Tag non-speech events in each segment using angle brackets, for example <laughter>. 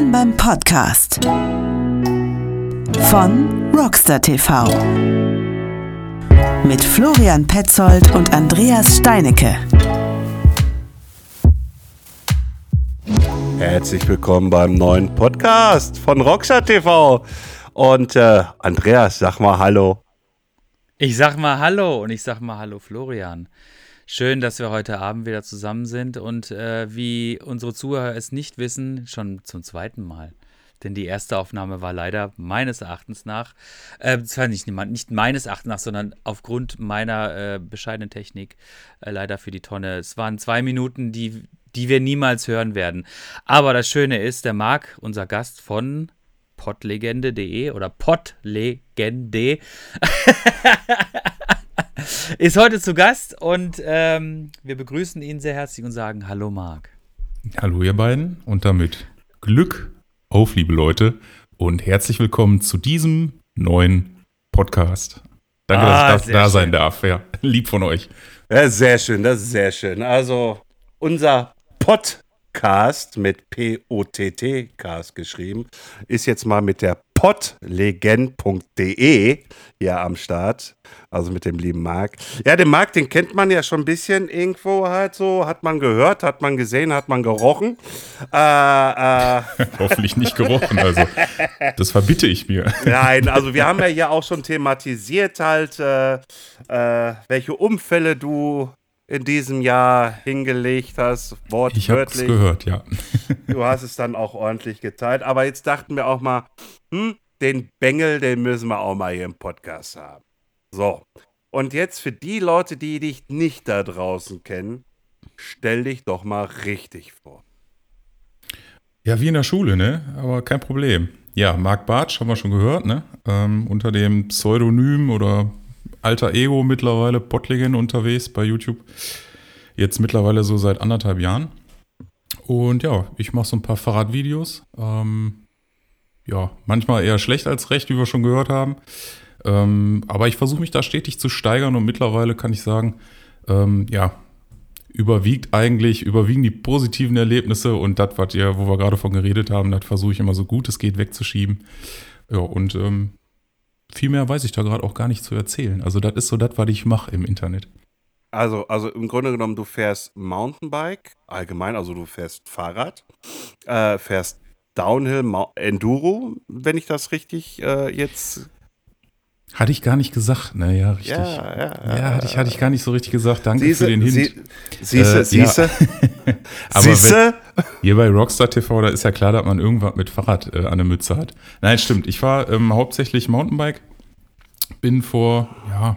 Willkommen beim Podcast von Rockstar TV mit Florian Petzold und Andreas Steinecke. Herzlich willkommen beim neuen Podcast von Rockstar TV. Und äh, Andreas, sag mal Hallo. Ich sag mal Hallo und ich sag mal Hallo Florian. Schön, dass wir heute Abend wieder zusammen sind und äh, wie unsere Zuhörer es nicht wissen, schon zum zweiten Mal. Denn die erste Aufnahme war leider meines Erachtens nach, äh, zwar nicht, nicht meines Erachtens nach, sondern aufgrund meiner äh, bescheidenen Technik äh, leider für die Tonne. Es waren zwei Minuten, die, die wir niemals hören werden. Aber das Schöne ist, der Marc, unser Gast von podlegende.de oder podlegende <laughs> <laughs> ist heute zu Gast und ähm, wir begrüßen ihn sehr herzlich und sagen Hallo Marc. Hallo ihr beiden und damit Glück auf, liebe Leute und herzlich willkommen zu diesem neuen Podcast. Danke, ah, dass ich da, da sein darf. Ja, <laughs> lieb von euch. Ja, sehr schön, das ist sehr schön. Also unser Podcast mit P-O-T-T, Cast geschrieben, ist jetzt mal mit der podlegend.de hier am Start. Also mit dem lieben Marc. Ja, den Marc, den kennt man ja schon ein bisschen irgendwo halt so. Hat man gehört, hat man gesehen, hat man gerochen. Äh, äh. <laughs> Hoffentlich nicht gerochen, also. Das verbitte ich mir. Nein, also wir haben ja hier auch schon thematisiert halt, äh, äh welche Unfälle du in diesem Jahr hingelegt hast, wortwörtlich. Ich habe es gehört, ja. Du hast es dann auch ordentlich geteilt. Aber jetzt dachten wir auch mal, hm, den Bengel, den müssen wir auch mal hier im Podcast haben. So. Und jetzt für die Leute, die dich nicht da draußen kennen, stell dich doch mal richtig vor. Ja, wie in der Schule, ne? Aber kein Problem. Ja, Marc Bartsch haben wir schon gehört, ne? Ähm, unter dem Pseudonym oder alter Ego mittlerweile, Bottligen unterwegs bei YouTube. Jetzt mittlerweile so seit anderthalb Jahren. Und ja, ich mache so ein paar Fahrradvideos. Ähm, ja, manchmal eher schlecht als recht, wie wir schon gehört haben. Ähm, aber ich versuche mich da stetig zu steigern und mittlerweile kann ich sagen, ähm, ja, überwiegt eigentlich, überwiegen die positiven Erlebnisse und das, was ihr, wo wir gerade von geredet haben, das versuche ich immer so gut es geht wegzuschieben. Ja, und ähm, viel mehr weiß ich da gerade auch gar nicht zu erzählen. Also das ist so das, was ich mache im Internet. Also, also im Grunde genommen, du fährst Mountainbike allgemein, also du fährst Fahrrad, äh, fährst Downhill, Enduro, wenn ich das richtig äh, jetzt hatte ich gar nicht gesagt, naja, richtig. Ja, ja, ja, ja, hatte, ich, hatte ich gar nicht so richtig gesagt. Danke siehste, für den Hint. Sie, siehste, äh, siehste. Ja. <laughs> Aber siehste? Wenn, hier bei Rockstar TV, da ist ja klar, dass man irgendwas mit Fahrrad äh, an der Mütze hat. Nein, stimmt. Ich fahre ähm, hauptsächlich Mountainbike. Bin vor, ja,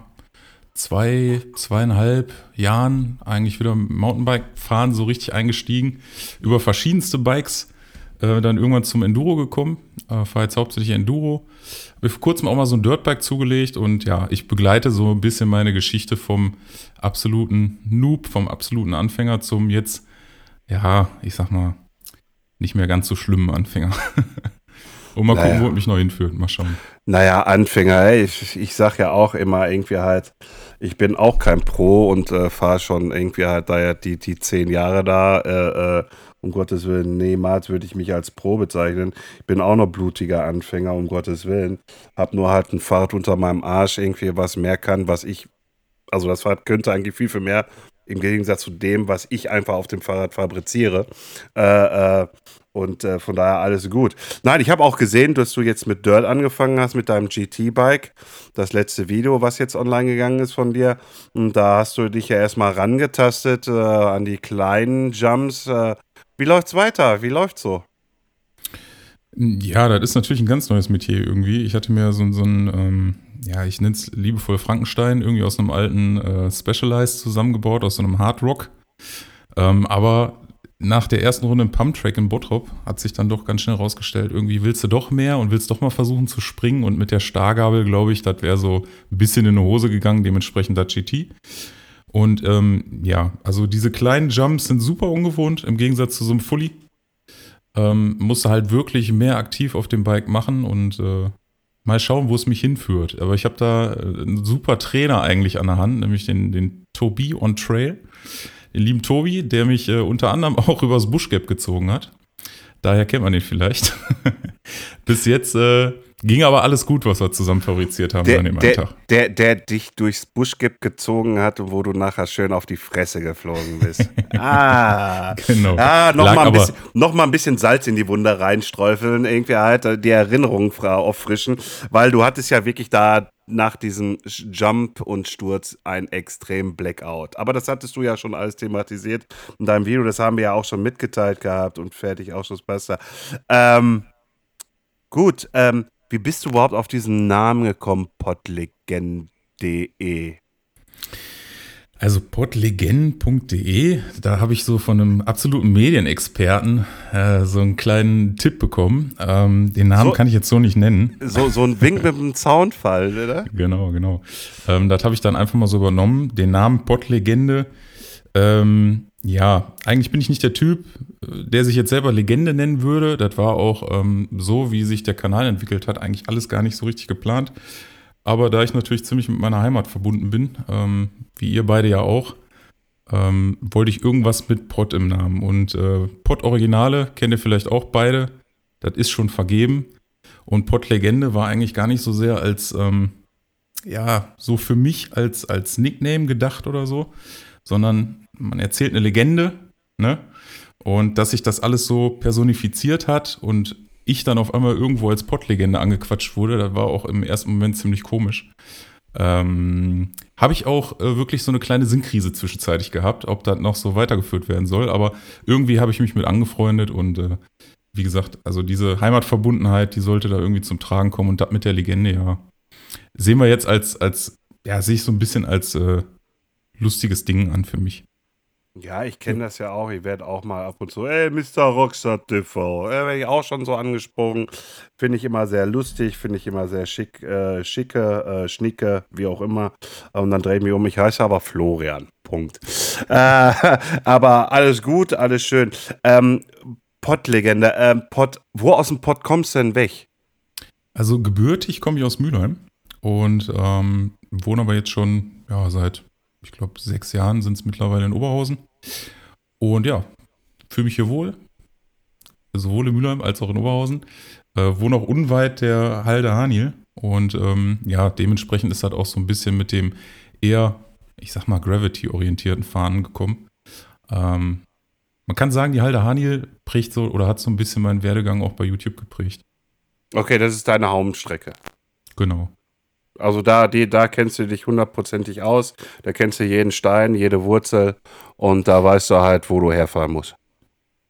zwei, zweieinhalb Jahren eigentlich wieder Mountainbike fahren so richtig eingestiegen. Über verschiedenste Bikes äh, dann irgendwann zum Enduro gekommen. Äh, fahre jetzt hauptsächlich Enduro. Habe vor kurzem auch mal so ein Dirtbike zugelegt und ja, ich begleite so ein bisschen meine Geschichte vom absoluten Noob, vom absoluten Anfänger zum jetzt, ja, ich sag mal, nicht mehr ganz so schlimmen Anfänger. <laughs> Und mal naja. gucken, wo es mich noch hinführt. Mal schauen. Naja, Anfänger, ich, ich sag ja auch immer irgendwie halt, ich bin auch kein Pro und äh, fahre schon irgendwie halt da die, die zehn Jahre da äh, äh, um Gottes Willen, niemals würde ich mich als Pro bezeichnen. Ich bin auch noch blutiger Anfänger, um Gottes Willen. Hab nur halt ein Fahrrad unter meinem Arsch, irgendwie was mehr kann, was ich, also das Fahrrad könnte eigentlich viel, viel mehr, im Gegensatz zu dem, was ich einfach auf dem Fahrrad fabriziere. Äh, äh, und äh, von daher alles gut. Nein, ich habe auch gesehen, dass du jetzt mit Dirt angefangen hast, mit deinem GT-Bike. Das letzte Video, was jetzt online gegangen ist von dir. Und da hast du dich ja erstmal rangetastet äh, an die kleinen Jumps. Äh, wie läuft's weiter? Wie läuft's so? Ja, das ist natürlich ein ganz neues Metier irgendwie. Ich hatte mir so, so ein, ähm, ja, ich nenne es liebevoll Frankenstein, irgendwie aus einem alten äh, Specialized zusammengebaut, aus so einem Hard Rock. Ähm, aber nach der ersten Runde im Pump-Track in Bottrop hat sich dann doch ganz schnell rausgestellt, irgendwie willst du doch mehr und willst doch mal versuchen zu springen. Und mit der Stargabel, glaube ich, das wäre so ein bisschen in die Hose gegangen, dementsprechend das GT. Und ähm, ja, also diese kleinen Jumps sind super ungewohnt im Gegensatz zu so einem Fully. Ähm, musste halt wirklich mehr aktiv auf dem Bike machen und äh, mal schauen, wo es mich hinführt. Aber ich habe da äh, einen super Trainer eigentlich an der Hand, nämlich den, den Tobi on Trail. Den lieben Tobi, der mich äh, unter anderem auch <laughs> übers Bushgap gezogen hat. Daher kennt man ihn vielleicht. <laughs> Bis jetzt äh, ging aber alles gut, was wir zusammen fabriziert haben Der, an dem der, Tag. der, der dich durchs Buschgipp gezogen hat wo du nachher schön auf die Fresse geflogen bist. <laughs> ah, Genau. Ah, noch, Lag mal ein bisschen, noch mal ein bisschen Salz in die Wunde reinstreufeln, irgendwie halt die Erinnerung auffrischen, weil du hattest ja wirklich da nach diesem Jump und Sturz ein extrem Blackout. Aber das hattest du ja schon alles thematisiert in deinem Video, das haben wir ja auch schon mitgeteilt gehabt und fertig Ausschussbester. Ähm, gut, ähm, wie bist du überhaupt auf diesen Namen gekommen, podlegend.de? Also podlegend.de, da habe ich so von einem absoluten Medienexperten äh, so einen kleinen Tipp bekommen. Ähm, den Namen So- kann ich jetzt so nicht nennen. So, so ein Wink mit dem Zaunfall, oder? <laughs> Genau, genau. Ähm, das habe ich dann einfach mal so übernommen. Den Namen Pottlegende. Ähm, ja, eigentlich bin ich nicht der Typ, äh, der sich jetzt selber Legende nennen würde. Das war auch ähm, so, wie sich der Kanal entwickelt hat, eigentlich alles gar nicht so richtig geplant. Aber da ich natürlich ziemlich mit meiner Heimat verbunden bin, ähm, wie ihr beide ja auch, ähm, wollte ich irgendwas mit Pott im Namen. Und äh, Pott Originale kennt ihr vielleicht auch beide. Das ist schon vergeben. Und Pott Legende war eigentlich gar nicht so sehr als, ähm, ja, so für mich als, als Nickname gedacht oder so, sondern man erzählt eine Legende, ne? Und dass sich das alles so personifiziert hat und ich dann auf einmal irgendwo als Pottlegende angequatscht wurde, das war auch im ersten Moment ziemlich komisch. Ähm, Habe ich auch äh, wirklich so eine kleine Sinnkrise zwischenzeitlich gehabt, ob das noch so weitergeführt werden soll, aber irgendwie habe ich mich mit angefreundet und äh, wie gesagt, also diese Heimatverbundenheit, die sollte da irgendwie zum Tragen kommen und das mit der Legende, ja, sehen wir jetzt als, als ja, sehe ich so ein bisschen als äh, lustiges Ding an für mich. Ja, ich kenne das ja auch. Ich werde auch mal ab und zu, ey, Mr. Rockstar TV. Äh, werde ich auch schon so angesprochen. Finde ich immer sehr lustig, finde ich immer sehr schick, äh, schicke, äh, schnicke, wie auch immer. Und dann drehe ich mich um. Ich heiße aber Florian. Punkt. Äh, <laughs> aber alles gut, alles schön. Ähm, Pottlegende. Ähm, Pott, wo aus dem Pott kommst du denn weg? Also gebürtig komme ich aus Mülheim und ähm, wohne aber jetzt schon ja, seit, ich glaube, sechs Jahren sind es mittlerweile in Oberhausen. Und ja, fühle mich hier wohl, sowohl in Mülheim als auch in Oberhausen. Äh, wohne auch unweit der Halde Haniel und ähm, ja, dementsprechend ist das auch so ein bisschen mit dem eher, ich sag mal, Gravity-orientierten Fahren gekommen. Ähm, man kann sagen, die Halde Haniel prägt so oder hat so ein bisschen meinen Werdegang auch bei YouTube geprägt. Okay, das ist deine Hauptstrecke. Genau. Also da, die, da kennst du dich hundertprozentig aus. Da kennst du jeden Stein, jede Wurzel und da weißt du halt, wo du herfahren musst.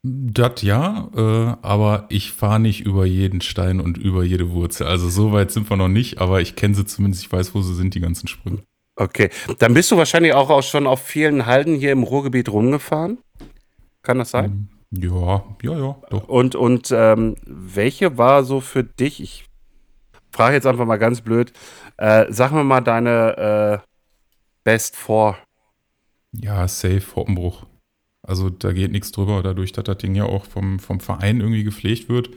Das ja, äh, aber ich fahre nicht über jeden Stein und über jede Wurzel. Also so weit sind wir noch nicht, aber ich kenne sie zumindest, ich weiß, wo sie sind, die ganzen Sprünge. Okay, dann bist du wahrscheinlich auch, auch schon auf vielen Halden hier im Ruhrgebiet rumgefahren. Kann das sein? Ja, ja, ja, doch. Und, und ähm, welche war so für dich, ich frage jetzt einfach mal ganz blöd, äh, sag mir mal deine äh, Best Four. Ja, safe, Hoppenbruch. Also da geht nichts drüber, dadurch, dass das Ding ja auch vom, vom Verein irgendwie gepflegt wird.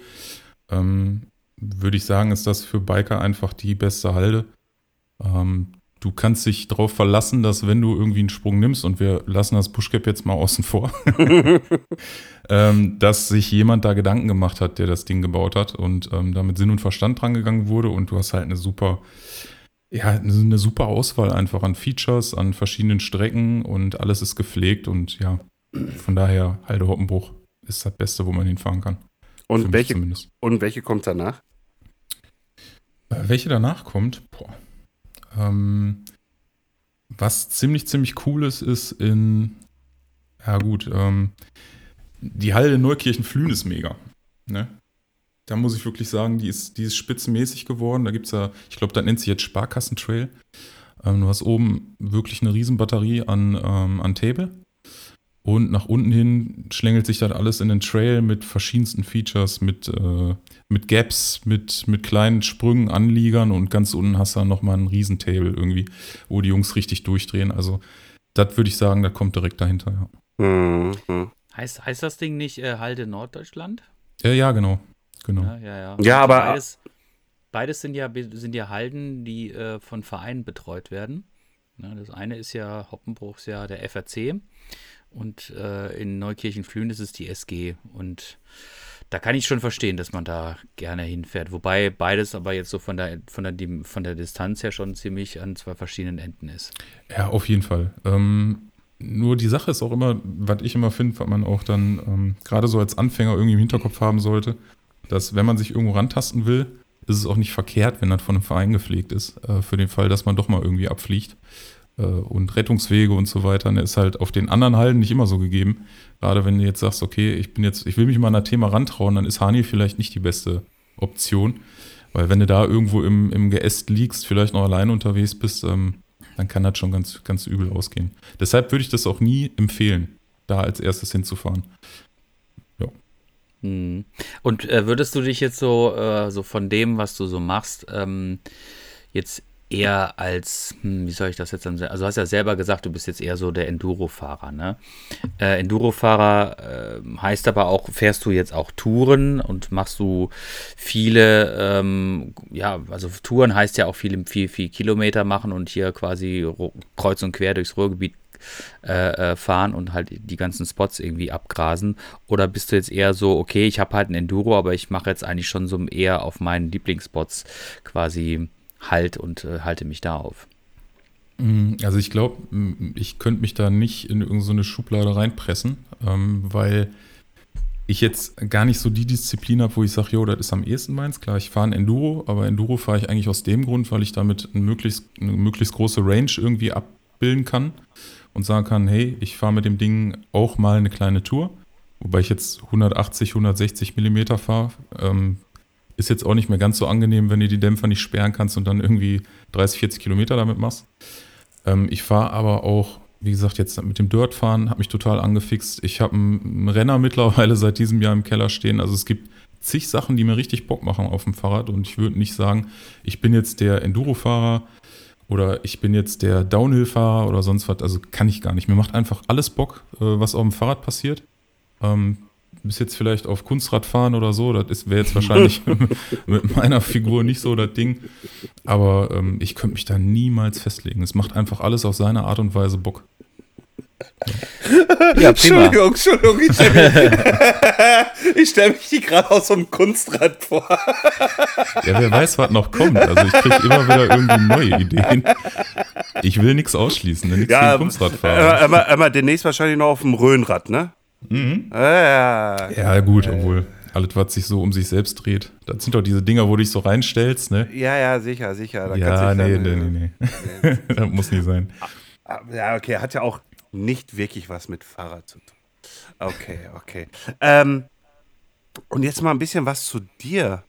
Ähm, würde ich sagen, ist das für Biker einfach die beste Halde. Ähm, du kannst dich darauf verlassen, dass wenn du irgendwie einen Sprung nimmst, und wir lassen das Bushcap jetzt mal außen vor, <laughs> ähm, dass sich jemand da Gedanken gemacht hat, der das Ding gebaut hat und ähm, da mit Sinn und Verstand dran gegangen wurde und du hast halt eine super, ja, eine super Auswahl einfach an Features, an verschiedenen Strecken und alles ist gepflegt und ja, von daher Halde Hoppenbruch ist das Beste, wo man hinfahren kann. Und welche, zumindest. und welche kommt danach? Äh, Welche danach kommt? Boah. Ähm, was ziemlich, ziemlich cool ist, ist in, ja gut, ähm, die Halde Neukirchen-Flühen ist mega. Ne? Da muss ich wirklich sagen, die ist, die ist spitzenmäßig geworden. Da gibt es ja, ich glaube, da nennt sich jetzt Sparkassentrail. Ähm, du hast oben wirklich eine Riesenbatterie an, ähm, an Table. Und nach unten hin schlängelt sich das alles in den Trail mit verschiedensten Features, mit, äh, mit Gaps, mit, mit kleinen Sprüngen, Anliegern und ganz unten hast du dann nochmal einen Riesentable irgendwie, wo die Jungs richtig durchdrehen. Also, das würde ich sagen, da kommt direkt dahinter, ja. Hm, hm. Heißt, heißt das Ding nicht äh, Halde Norddeutschland? Ja, ja, genau. genau. Ja, ja, ja. Ja, aber- Beides, beides sind, ja, sind ja Halden, die äh, von Vereinen betreut werden. Ne, das eine ist ja, Hoppenbruch ist ja der FRC und äh, in Neukirchen-Flühen ist es die SG. Und da kann ich schon verstehen, dass man da gerne hinfährt. Wobei beides aber jetzt so von der, von der, von der Distanz her schon ziemlich an zwei verschiedenen Enden ist. Ja, auf jeden Fall. Ähm, nur die Sache ist auch immer, was ich immer finde, was man auch dann ähm, gerade so als Anfänger irgendwie im Hinterkopf haben sollte, dass wenn man sich irgendwo rantasten will, ist es auch nicht verkehrt, wenn das von einem Verein gepflegt ist, äh, für den Fall, dass man doch mal irgendwie abfliegt. Äh, und Rettungswege und so weiter, ne, ist halt auf den anderen Hallen nicht immer so gegeben. Gerade wenn du jetzt sagst, okay, ich bin jetzt, ich will mich mal an ein Thema rantrauen, dann ist Hani vielleicht nicht die beste Option. Weil wenn du da irgendwo im, im Geäst liegst, vielleicht noch alleine unterwegs bist, ähm, dann kann das schon ganz, ganz übel ausgehen. Deshalb würde ich das auch nie empfehlen, da als erstes hinzufahren. Ja. Hm. Und äh, würdest du dich jetzt so, äh, so von dem, was du so machst, ähm, jetzt eher als, hm, wie soll ich das jetzt dann sagen? Also, du hast ja selber gesagt, du bist jetzt eher so der Enduro-Fahrer, ne? Äh, Enduro-Fahrer äh, heißt aber auch, fährst du jetzt auch Touren und machst du viele, ähm, ja, also Touren heißt ja auch viel, viel, viel Kilometer machen und hier quasi kreuz und quer durchs Ruhrgebiet äh, äh, fahren und halt die ganzen Spots irgendwie abgrasen? Oder bist du jetzt eher so, okay, ich habe halt ein Enduro, aber ich mache jetzt eigentlich schon so eher auf meinen Lieblingsspots quasi halt und äh, halte mich da auf. Mm, also ich glaube, ich könnte mich da nicht in irgendeine Schublade reinpressen, ähm, weil ich jetzt gar nicht so die Disziplin habe, wo ich sage, jo, das ist am ehesten meins. Klar, ich fahre ein Enduro, aber Enduro fahre ich eigentlich aus dem Grund, weil ich damit eine möglichst, eine möglichst große Range irgendwie abbilden kann und sagen kann, hey, ich fahre mit dem Ding auch mal eine kleine Tour. Wobei ich jetzt 180, 160 Millimeter fahre. Ähm, ist jetzt auch nicht mehr ganz so angenehm, wenn du die Dämpfer nicht sperren kannst und dann irgendwie 30, 40 Kilometer damit machst. Ähm, ich fahre aber auch, wie gesagt, jetzt mit dem Dirtfahren, habe mich total angefixt. Ich habe einen Renner <laughs> mittlerweile seit diesem Jahr im Keller stehen. Also es gibt zig Sachen, die mir richtig Bock machen auf dem Fahrrad und ich würde nicht sagen, ich bin jetzt der Enduro-Fahrer oder ich bin jetzt der Downhill-Fahrer oder sonst was. Also kann ich gar nicht. Mir macht einfach alles Bock, äh, was auf dem Fahrrad passiert. Ähm, bis jetzt vielleicht auf Kunstrad fahren oder so. Das wäre jetzt wahrscheinlich <laughs> mit meiner Figur nicht so das Ding. Aber ähm, ich könnte mich da niemals festlegen. Es macht einfach alles auf seine Art und Weise Bock. Ja, Entschuldigung, Entschuldigung. Ich stelle mich, stell mich <laughs> die gerade aus so einem Kunstrad vor. Ja, wer weiß, was noch kommt. Also ich kriege immer wieder irgendwie neue Ideen. Ich will nichts ausschließen, nichts ja, gegen Kunstrad fahren. Aber, aber demnächst wahrscheinlich noch auf dem Röhnrad, ne? Mhm. Ja, ja, gut, obwohl alles, was sich so um sich selbst dreht. Das sind doch diese Dinger, wo du dich so reinstellst, ne? Ja, ja, sicher, sicher. Da ja, nee, nee, <laughs> nee, nee, <laughs> das muss nicht sein. Ah, ja, okay, hat ja auch nicht wirklich was mit Fahrrad zu tun. Okay, okay. Ähm, und jetzt mal ein bisschen was zu dir.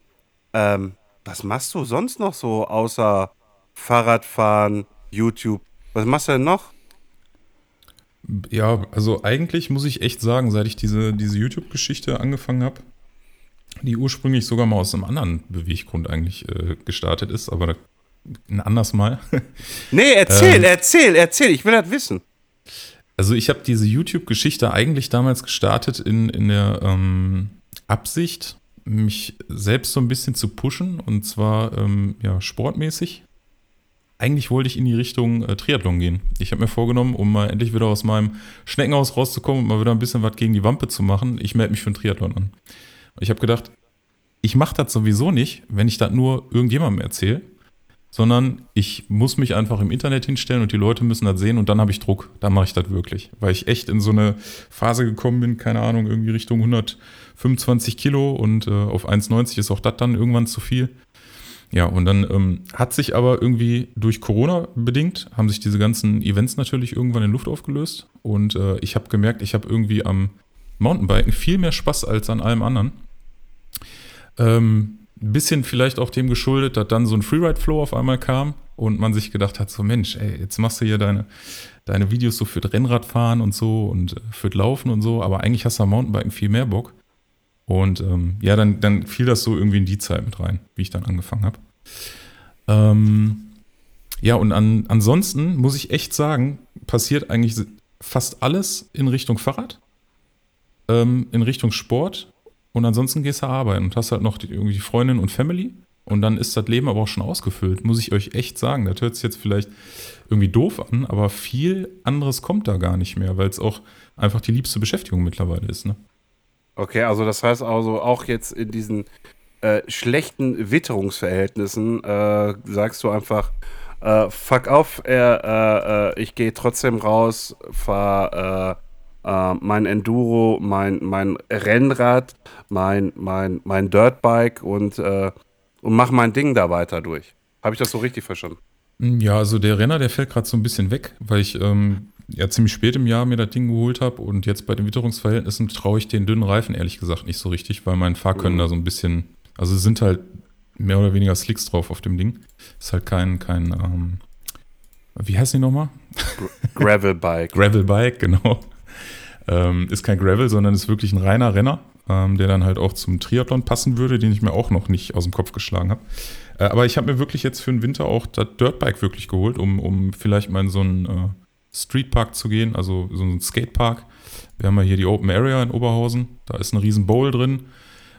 Ähm, was machst du sonst noch so außer Fahrradfahren, YouTube? Was machst du denn noch? Ja, also eigentlich muss ich echt sagen, seit ich diese, diese YouTube-Geschichte angefangen habe, die ursprünglich sogar mal aus einem anderen Beweggrund eigentlich äh, gestartet ist, aber ein anders Mal. <laughs> Nee, erzähl, ähm, erzähl, erzähl, ich will das wissen. Also ich habe diese YouTube-Geschichte eigentlich damals gestartet in, in der ähm, Absicht, mich selbst so ein bisschen zu pushen und zwar ähm, ja, sportmäßig eigentlich wollte ich in die Richtung äh, Triathlon gehen. Ich habe mir vorgenommen, um mal endlich wieder aus meinem Schneckenhaus rauszukommen und mal wieder ein bisschen was gegen die Wampe zu machen, ich melde mich für einen Triathlon an. Ich habe gedacht, ich mache das sowieso nicht, wenn ich das nur irgendjemandem erzähle, sondern ich muss mich einfach im Internet hinstellen und die Leute müssen das sehen und dann habe ich Druck. Dann mache ich das wirklich. Weil ich echt in so eine Phase gekommen bin, keine Ahnung, irgendwie Richtung 125 Kilo und äh, auf 1,90 ist auch das dann irgendwann zu viel. Ja, und dann ähm, hat sich aber irgendwie durch Corona bedingt, haben sich diese ganzen Events natürlich irgendwann in Luft aufgelöst. Und äh, ich habe gemerkt, ich habe irgendwie am Mountainbiken viel mehr Spaß als an allem anderen. Ähm, bisschen vielleicht auch dem geschuldet, dass dann so ein Freeride-Flow auf einmal kam und man sich gedacht hat, so Mensch, ey, jetzt machst du hier deine, deine Videos so für Rennradfahren und so und äh, für Laufen und so, aber eigentlich hast du am Mountainbiken viel mehr Bock. Und ähm, ja, dann, dann fiel das so irgendwie in die Zeit mit rein, wie ich dann angefangen habe. Ähm, ja, und an, ansonsten muss ich echt sagen, passiert eigentlich fast alles in Richtung Fahrrad, ähm, in Richtung Sport und ansonsten gehst du arbeiten und hast halt noch die, irgendwie Freundin und Family und dann ist das Leben aber auch schon ausgefüllt, muss ich euch echt sagen. Das hört sich jetzt vielleicht irgendwie doof an, aber viel anderes kommt da gar nicht mehr, weil es auch einfach die liebste Beschäftigung mittlerweile ist. Ne? Okay, also das heißt also auch jetzt in diesen äh, schlechten Witterungsverhältnissen äh, sagst du einfach, äh, fuck off, äh, äh, ich gehe trotzdem raus, fahre äh, mein Enduro, mein, mein Rennrad, mein, mein, mein Dirtbike und, und mach mein Ding da weiter durch. Habe ich das so richtig verstanden? Ja, also der Renner, der fällt gerade so ein bisschen weg, weil ich ähm, ja ziemlich spät im Jahr mir das Ding geholt habe und jetzt bei den Witterungsverhältnissen traue ich den dünnen Reifen ehrlich gesagt nicht so richtig, weil mein Fahrkönnen mhm. da so ein bisschen, also es sind halt mehr oder weniger Slicks drauf auf dem Ding. Ist halt kein, kein, ähm, wie heißt die nochmal? Gravelbike. Gravelbike, <laughs> genau. Ähm, ist kein Gravel, sondern ist wirklich ein reiner Renner, ähm, der dann halt auch zum Triathlon passen würde, den ich mir auch noch nicht aus dem Kopf geschlagen habe. Äh, aber ich habe mir wirklich jetzt für den Winter auch das Dirtbike wirklich geholt, um, um vielleicht mal in so einen äh, Streetpark zu gehen, also so ein Skatepark. Wir haben ja hier die Open Area in Oberhausen. Da ist ein riesen Bowl drin.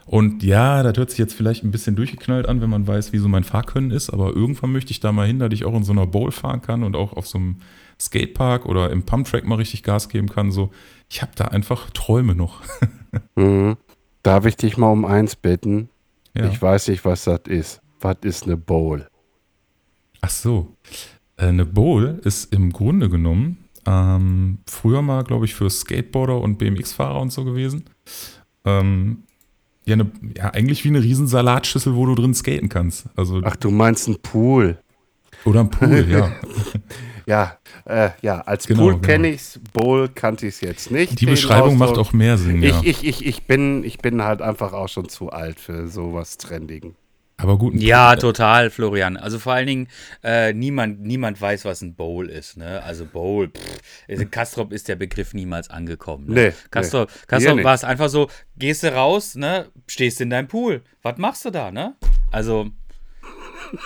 Und ja, das hört sich jetzt vielleicht ein bisschen durchgeknallt an, wenn man weiß, wie so mein Fahrkönnen ist. Aber irgendwann möchte ich da mal hin, dass ich auch in so einer Bowl fahren kann und auch auf so einem Skatepark oder im Pumptrack mal richtig Gas geben kann. So, ich habe da einfach Träume noch. <laughs> mhm. Darf ich dich mal um eins bitten? Ja. Ich weiß nicht, was das ist. Was ist eine Bowl? Ach so. Äh, eine Bowl ist im Grunde genommen ähm, früher mal, glaube ich, für Skateboarder und BMX-Fahrer und so gewesen. Ähm, ja, eine, ja, eigentlich wie eine riesen Salatschüssel, wo du drin skaten kannst. Also, Ach, du meinst einen Pool. Oder ein Pool, ja. <laughs> ja, äh, ja, als genau, Pool genau. kenne ich es, Bowl kannte ich es jetzt nicht. Die Beschreibung macht auch mehr Sinn, ich, ja. Ich, ich, ich, bin, ich bin halt einfach auch schon zu alt für sowas Trendigen. Aber gut. Ja, total, Florian. Also vor allen Dingen, äh, niemand, niemand weiß, was ein Bowl ist. Ne? Also Bowl, pff, Kastrop ist der Begriff niemals angekommen. Ne? Nee, Kastrop, nee, Kastrop war es einfach so, gehst du raus, ne, stehst in deinem Pool. Was machst du da, ne? Also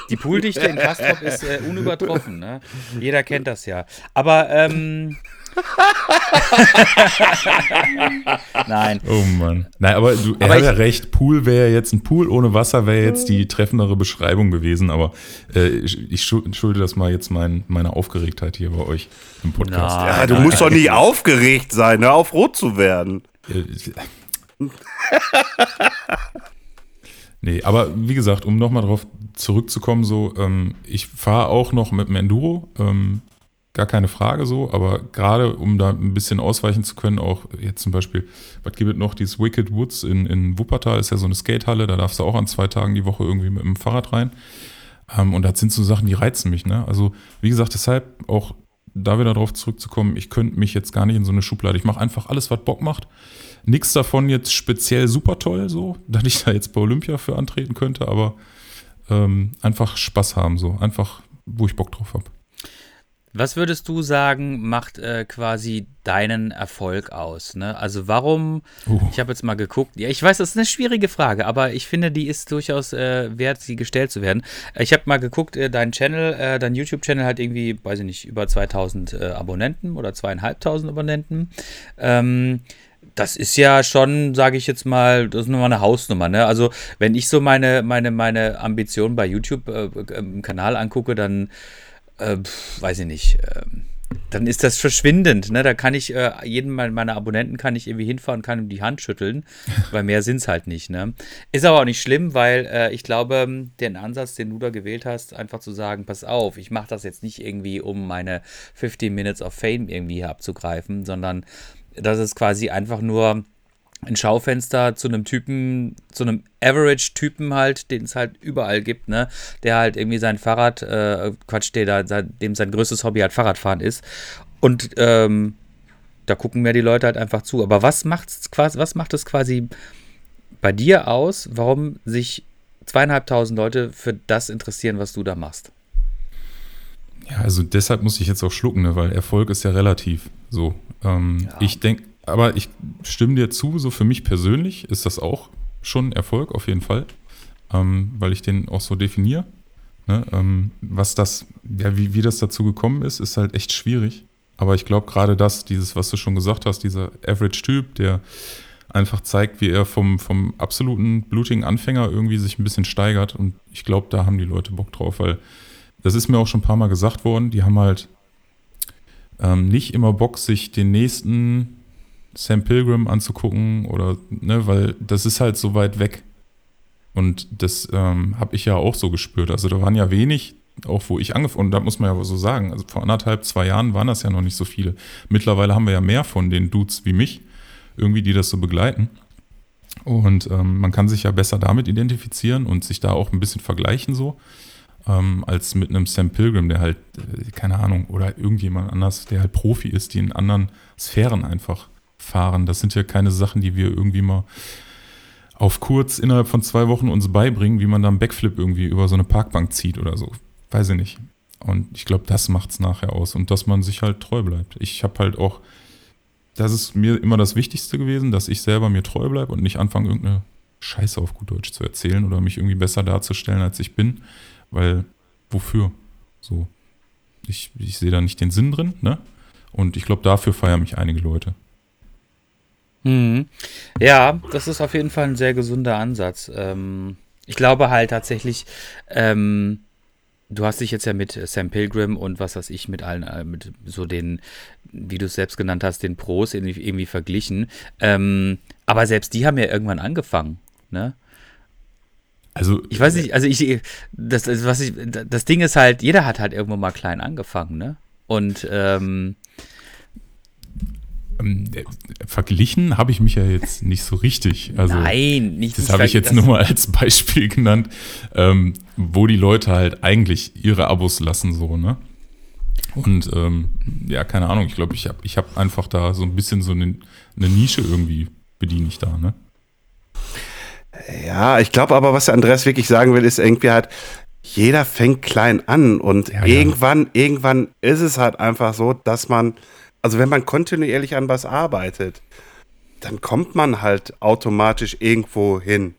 die Pooldichte in Kastrop ist äh, unübertroffen. Ne? Jeder kennt das ja. Aber ähm, <laughs> Nein. Oh Mann. Nein, aber du, er aber hat ja recht. Pool wäre jetzt ein Pool ohne Wasser, wäre jetzt die treffendere Beschreibung gewesen. Aber äh, ich, ich schulde das mal jetzt mein, meine Aufgeregtheit hier bei euch im Podcast. Na, ja, du musst doch nicht aufgeregt sein, hör auf rot zu werden. <laughs> nee, aber wie gesagt, um nochmal darauf zurückzukommen, so, ähm, ich fahre auch noch mit dem Enduro. Ähm, gar keine Frage so, aber gerade um da ein bisschen ausweichen zu können, auch jetzt zum Beispiel, was gibt es noch, dieses Wicked Woods in, in Wuppertal ist ja so eine Skatehalle, da darfst du auch an zwei Tagen die Woche irgendwie mit dem Fahrrad rein. Ähm, und das sind so Sachen, die reizen mich, ne? Also, wie gesagt, deshalb auch da wieder darauf zurückzukommen, ich könnte mich jetzt gar nicht in so eine Schublade. Ich mache einfach alles, was Bock macht. Nichts davon jetzt speziell super toll, so, <laughs> dass ich da jetzt bei Olympia für antreten könnte, aber ähm, einfach Spaß haben, so. Einfach, wo ich Bock drauf habe. Was würdest du sagen, macht äh, quasi deinen Erfolg aus? Ne? Also warum, uh. ich habe jetzt mal geguckt, ja, ich weiß, das ist eine schwierige Frage, aber ich finde, die ist durchaus äh, wert, sie gestellt zu werden. Ich habe mal geguckt, äh, dein Channel, äh, dein YouTube-Channel hat irgendwie, weiß ich nicht, über 2000 äh, Abonnenten oder zweieinhalbtausend Abonnenten. Ähm, das ist ja schon, sage ich jetzt mal, das ist nur mal eine Hausnummer. Ne? Also wenn ich so meine, meine, meine Ambition bei YouTube äh, im Kanal angucke, dann äh, weiß ich nicht, äh, dann ist das verschwindend. Ne? Da kann ich, äh, jeden meiner Abonnenten kann ich irgendwie hinfahren, kann ihm die Hand schütteln, <laughs> weil mehr sind es halt nicht. Ne? Ist aber auch nicht schlimm, weil äh, ich glaube, den Ansatz, den du da gewählt hast, einfach zu sagen, pass auf, ich mache das jetzt nicht irgendwie, um meine 15 Minutes of Fame irgendwie abzugreifen, sondern das ist quasi einfach nur ein Schaufenster zu einem Typen, zu einem Average-Typen halt, den es halt überall gibt, ne? Der halt irgendwie sein Fahrrad, äh, Quatsch, der da, dem sein größtes Hobby halt Fahrradfahren ist. Und ähm, da gucken mir die Leute halt einfach zu. Aber was macht's quasi, was macht es quasi bei dir aus, warum sich zweieinhalbtausend Leute für das interessieren, was du da machst? Ja, also deshalb muss ich jetzt auch schlucken, ne? weil Erfolg ist ja relativ so. Ähm, ja. Ich denke, aber ich stimme dir zu, so für mich persönlich ist das auch schon Erfolg, auf jeden Fall, ähm, weil ich den auch so definiere. Ne? Ähm, was das, ja, wie, wie das dazu gekommen ist, ist halt echt schwierig. Aber ich glaube gerade das, dieses, was du schon gesagt hast, dieser Average-Typ, der einfach zeigt, wie er vom, vom absoluten blutigen Anfänger irgendwie sich ein bisschen steigert. Und ich glaube, da haben die Leute Bock drauf, weil das ist mir auch schon ein paar Mal gesagt worden, die haben halt ähm, nicht immer Bock, sich den nächsten Sam Pilgrim anzugucken oder, ne, weil das ist halt so weit weg. Und das ähm, habe ich ja auch so gespürt. Also da waren ja wenig, auch wo ich angefangen, und da muss man ja so sagen, also vor anderthalb, zwei Jahren waren das ja noch nicht so viele. Mittlerweile haben wir ja mehr von den Dudes wie mich, irgendwie, die das so begleiten. Und ähm, man kann sich ja besser damit identifizieren und sich da auch ein bisschen vergleichen so, ähm, als mit einem Sam Pilgrim, der halt, äh, keine Ahnung, oder irgendjemand anders, der halt Profi ist, die in anderen Sphären einfach fahren. Das sind ja keine Sachen, die wir irgendwie mal auf kurz innerhalb von zwei Wochen uns beibringen, wie man da einen Backflip irgendwie über so eine Parkbank zieht oder so. Weiß ich nicht. Und ich glaube, das macht es nachher aus und dass man sich halt treu bleibt. Ich habe halt auch, das ist mir immer das Wichtigste gewesen, dass ich selber mir treu bleibe und nicht anfange, irgendeine Scheiße auf gut Deutsch zu erzählen oder mich irgendwie besser darzustellen, als ich bin. Weil, wofür? So. Ich, ich sehe da nicht den Sinn drin, ne? Und ich glaube, dafür feiern mich einige Leute. Mhm. Ja, das ist auf jeden Fall ein sehr gesunder Ansatz. Ähm, ich glaube halt tatsächlich, ähm, du hast dich jetzt ja mit Sam Pilgrim und was weiß ich, mit allen, äh, mit so den, wie du es selbst genannt hast, den Pros irgendwie, irgendwie verglichen. Ähm, aber selbst die haben ja irgendwann angefangen, ne? Also, Ich weiß nicht, also ich, das, was ich, das Ding ist halt, jeder hat halt irgendwo mal klein angefangen, ne? Und ähm, ähm, äh, verglichen habe ich mich ja jetzt nicht so richtig. Also, nein, nicht Das habe ich jetzt nur mal als Beispiel genannt, ähm, wo die Leute halt eigentlich ihre Abos lassen, so, ne? Und ähm, ja, keine Ahnung, ich glaube, ich habe ich hab einfach da so ein bisschen so eine, eine Nische irgendwie bediene ich da, ne? Ja, ich glaube aber, was der Andreas wirklich sagen will, ist irgendwie halt, jeder fängt klein an und Ja, ja. irgendwann, irgendwann ist es halt einfach so, dass man, also wenn man kontinuierlich an was arbeitet, dann kommt man halt automatisch irgendwo hin.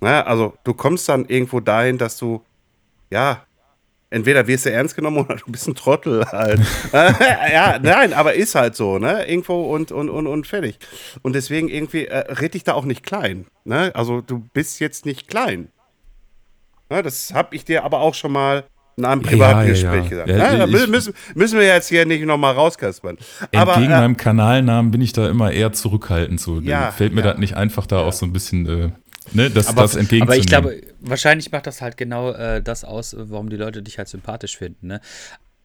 Ne? Also du kommst dann irgendwo dahin, dass du, ja, entweder wirst du ernst genommen <laughs> oder du bist ein Trottel halt. <laughs> ja, nein, aber ist halt so, ne? Irgendwo und, und, und, und fertig. Und deswegen irgendwie äh, red dich da auch nicht klein. Ne? Also du bist jetzt nicht klein. Ne? Das habe ich dir aber auch schon mal in einem Ja, privaten ja, Gespräch ja. gesagt. Ja, mü- müssen, müssen wir jetzt hier nicht nochmal rauskaspern. Aber Entgegen äh, meinem Kanalnamen bin ich da immer eher zurückhaltend. So. Ja, Fällt mir ja. das nicht einfach da auch so ein bisschen, äh, ne, das, aber, das entgegenzunehmen. aber ich glaube, wahrscheinlich macht das halt genau äh, das aus, warum die Leute dich halt sympathisch finden. Ne?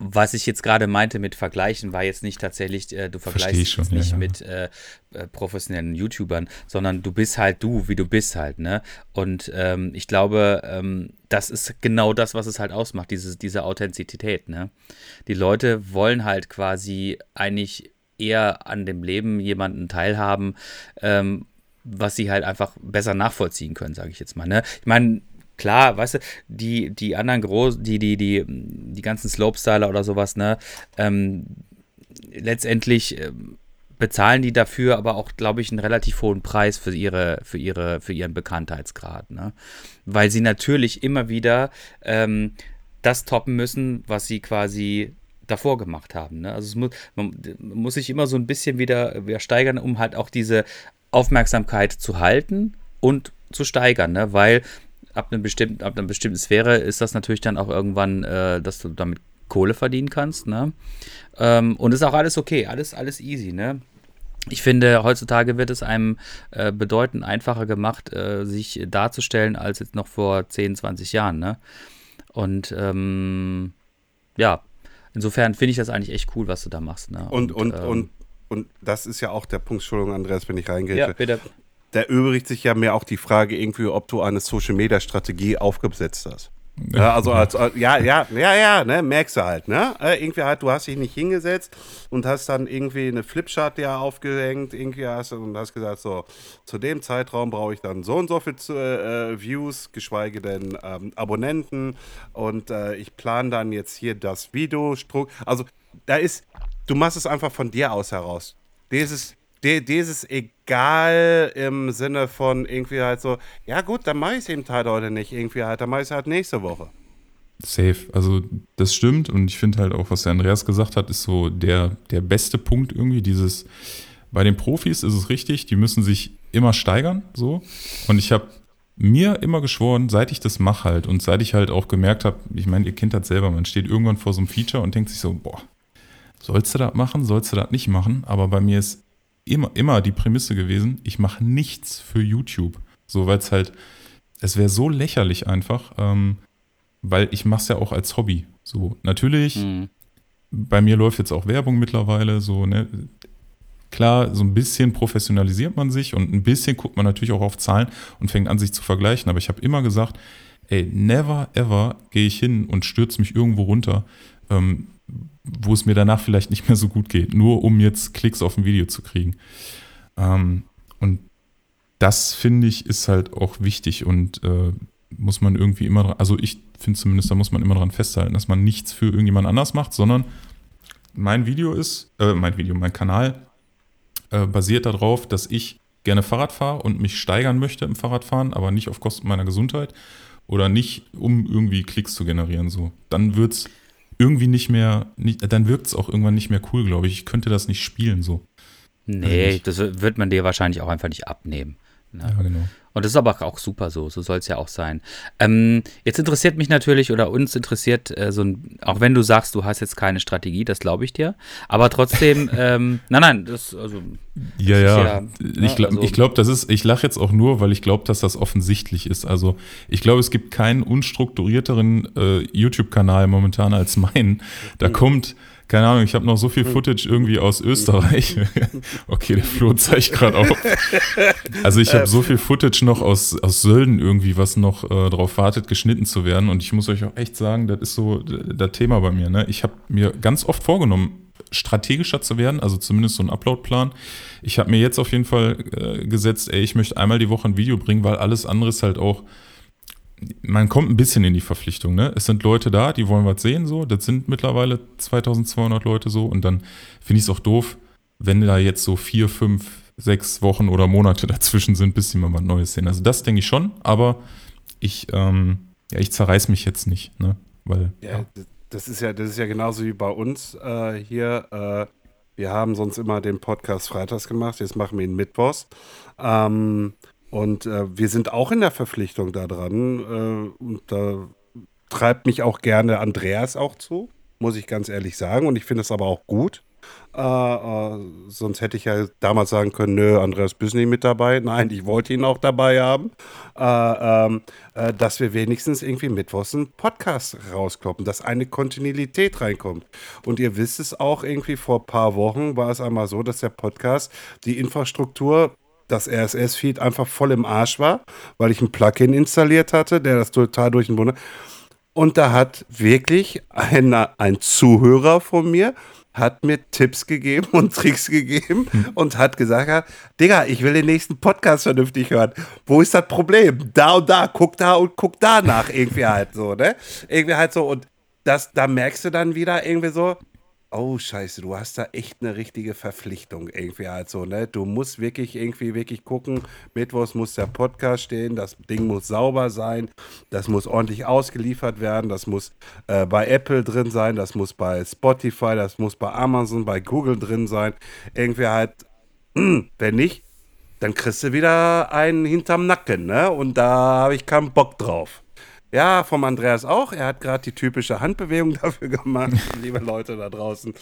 Was ich jetzt gerade meinte mit Vergleichen, war jetzt nicht tatsächlich, äh, du vergleichst ich schon, jetzt ja, nicht ja. mit äh, äh, professionellen YouTubern, sondern du bist halt du, wie du bist halt, ne? Und ähm, ich glaube, ähm, das ist genau das, was es halt ausmacht, diese, diese Authentizität, ne? Die Leute wollen halt quasi eigentlich eher an dem Leben jemanden teilhaben, ähm, was sie halt einfach besser nachvollziehen können, sage ich jetzt mal. Ne? Ich meine, klar, weißt du, die, die anderen groß, die, die, die, die ganzen Slopestyler oder sowas, ne, ähm, letztendlich ähm, bezahlen die dafür aber auch, glaube ich, einen relativ hohen Preis für ihre, für ihre, für ihren Bekanntheitsgrad, ne? Weil sie natürlich immer wieder ähm, das toppen müssen, was sie quasi davor gemacht haben. Ne? Also es muss, man muss sich immer so ein bisschen wieder, wieder steigern, um halt auch diese Aufmerksamkeit zu halten und zu steigern, ne? weil ab, einem bestimmten, ab einer bestimmten Sphäre ist das natürlich dann auch irgendwann, äh, dass du damit Kohle verdienen kannst. Ne? Ähm, und ist auch alles okay, alles, alles easy. Ne? Ich finde, heutzutage wird es einem äh, bedeutend einfacher gemacht, äh, sich darzustellen, als jetzt noch vor 10, 20 Jahren. Ne? Und ähm, ja, insofern finde ich das eigentlich echt cool, was du da machst. Ne? und, und, ähm, und, und das ist ja auch der Punkt, Entschuldigung, Andreas, wenn ich reingehe. ja, bitte. Da übrigt sich ja mehr auch die Frage irgendwie, ob du eine Social-Media-Strategie aufgesetzt hast. Ja, also als, als- ja, ja, ja, ja, ne, merkst du halt, ne? Äh, irgendwie halt, du hast dich nicht hingesetzt und hast dann irgendwie eine Flipchart dir aufgehängt, irgendwie hast und hast gesagt, so, zu dem Zeitraum brauche ich dann so und so viel zu, äh, Views, geschweige denn ähm, Abonnenten und äh, ich plane dann jetzt hier das Video, also da ist, du machst es einfach von dir aus heraus. Dieses, die- dieses egal im Sinne von irgendwie halt so, ja gut, dann mache ich es eben halt heute nicht, irgendwie halt, dann mache ich es halt nächste Woche. Safe. Also das stimmt und ich finde halt auch, was der Andreas gesagt hat, ist so der, der beste Punkt irgendwie. Dieses, bei den Profis ist es richtig, die müssen sich immer steigern, so. Und ich habe mir immer geschworen, seit ich das mache halt und seit ich halt auch gemerkt habe, ich meine, ihr kennt das selber, man steht irgendwann vor so einem Feature und denkt sich so, boah, sollst du das machen, sollst du das nicht machen? Aber bei mir ist immer, immer die Prämisse gewesen, ich mache nichts für YouTube. So, weil es halt, es wäre so lächerlich einfach, ähm, weil ich mache es ja auch als Hobby. So, natürlich, Mhm. bei mir läuft jetzt auch Werbung mittlerweile, so, ne? Klar, so ein bisschen professionalisiert man sich und ein bisschen guckt man natürlich auch auf Zahlen und fängt an, sich zu vergleichen. Aber ich habe immer gesagt, ey, never ever gehe ich hin und stürze mich irgendwo runter, ähm, wo es mir danach vielleicht nicht mehr so gut geht, nur um jetzt Klicks auf ein Video zu kriegen. Ähm, und das finde ich ist halt auch wichtig und äh, muss man irgendwie immer also ich finde zumindest, da muss man immer dran festhalten, dass man nichts für irgendjemand anders macht, sondern mein Video ist, äh, mein Video, mein Kanal äh, basiert darauf, dass ich gerne Fahrrad fahre und mich steigern möchte im Fahrradfahren, aber nicht auf Kosten meiner Gesundheit oder nicht, um irgendwie Klicks zu generieren. So, dann wird's irgendwie nicht mehr, nicht, dann wirkt es auch irgendwann nicht mehr cool, glaube ich. Ich könnte das nicht spielen so. Nee, das wird man dir wahrscheinlich auch einfach nicht abnehmen. Ne? Ja, genau. Und das ist aber auch super so, so soll es ja auch sein. Ähm, jetzt interessiert mich natürlich oder uns interessiert äh, so ein, auch wenn du sagst, du hast jetzt keine Strategie, das glaube ich dir, aber trotzdem, <laughs> ähm, nein, nein, das, also, Ja, ist ja. ja, ich ne, glaube, also- ich glaub, das ist, ich lache jetzt auch nur, weil ich glaube, dass das offensichtlich ist. Also ich glaube, es gibt keinen unstrukturierteren äh, YouTube-Kanal momentan als meinen. Da kommt, keine Ahnung, ich habe noch so viel Footage irgendwie aus Österreich. <laughs> okay, der Flo zeigt gerade auf. <laughs> Also ich habe so viel Footage noch aus, aus Sölden irgendwie, was noch äh, darauf wartet, geschnitten zu werden. Und ich muss euch auch echt sagen, das ist so das Thema bei mir. Ne? Ich habe mir ganz oft vorgenommen, strategischer zu werden, also zumindest so ein Upload-Plan. Ich habe mir jetzt auf jeden Fall äh, gesetzt, ey, ich möchte einmal die Woche ein Video bringen, weil alles andere ist halt auch, man kommt ein bisschen in die Verpflichtung, ne? Es sind Leute da, die wollen was sehen, so. Das sind mittlerweile 2200 Leute so. Und dann finde ich es auch doof, wenn da jetzt so vier, fünf, sechs Wochen oder Monate <laughs> dazwischen sind, bis sie mal was Neues sehen. Also das denke ich schon, aber ich, ähm, ja, ich zerreiß mich jetzt nicht, ne? Weil, Ja, d- das ist ja, das ist ja genauso wie bei uns äh, hier. Äh, wir haben sonst immer den Podcast freitags gemacht, jetzt machen wir ihn mittwochs. Ähm, und äh, wir sind auch in der Verpflichtung da dran. Äh, und da treibt mich auch gerne Andreas auch zu, muss ich ganz ehrlich sagen. Und ich finde es aber auch gut. Äh, äh, sonst hätte ich ja damals sagen können, nö, Andreas bist nicht mit dabei. Nein, ich wollte ihn auch dabei haben. Äh, ähm, äh, dass wir wenigstens irgendwie mittwochs einen Podcast rauskloppen, dass eine Kontinuität reinkommt. Und ihr wisst es auch, irgendwie vor ein paar Wochen war es einmal so, dass der Podcast, die Infrastruktur, das RSS-Feed einfach voll im Arsch war, weil ich ein Plugin installiert hatte, der das total durch den Bunde. Und da hat wirklich einer, ein Zuhörer von mir, hat mir Tipps gegeben und <laughs> Tricks gegeben und hat gesagt, Digga, ich will den nächsten Podcast vernünftig hören. Wo ist das Problem? Da und da, guck da und guck da nach, irgendwie halt so, ne? Irgendwie halt so. Und das, da merkst du dann wieder irgendwie so, oh scheiße, du hast da echt eine richtige Verpflichtung irgendwie halt so, ne? Du musst wirklich irgendwie wirklich gucken, Mittwochs muss der Podcast stehen, das Ding muss sauber sein, das muss ordentlich ausgeliefert werden, das muss äh, bei Apple drin sein, das muss bei Spotify, das muss bei Amazon, bei Google drin sein. Irgendwie halt, <clears throat> wenn nicht, dann kriegst du wieder einen hinterm Nacken, ne? Und da habe ich keinen Bock drauf. Ja, vom Andreas auch. Er hat gerade die typische Handbewegung <laughs> dafür gemacht, liebe Leute da draußen.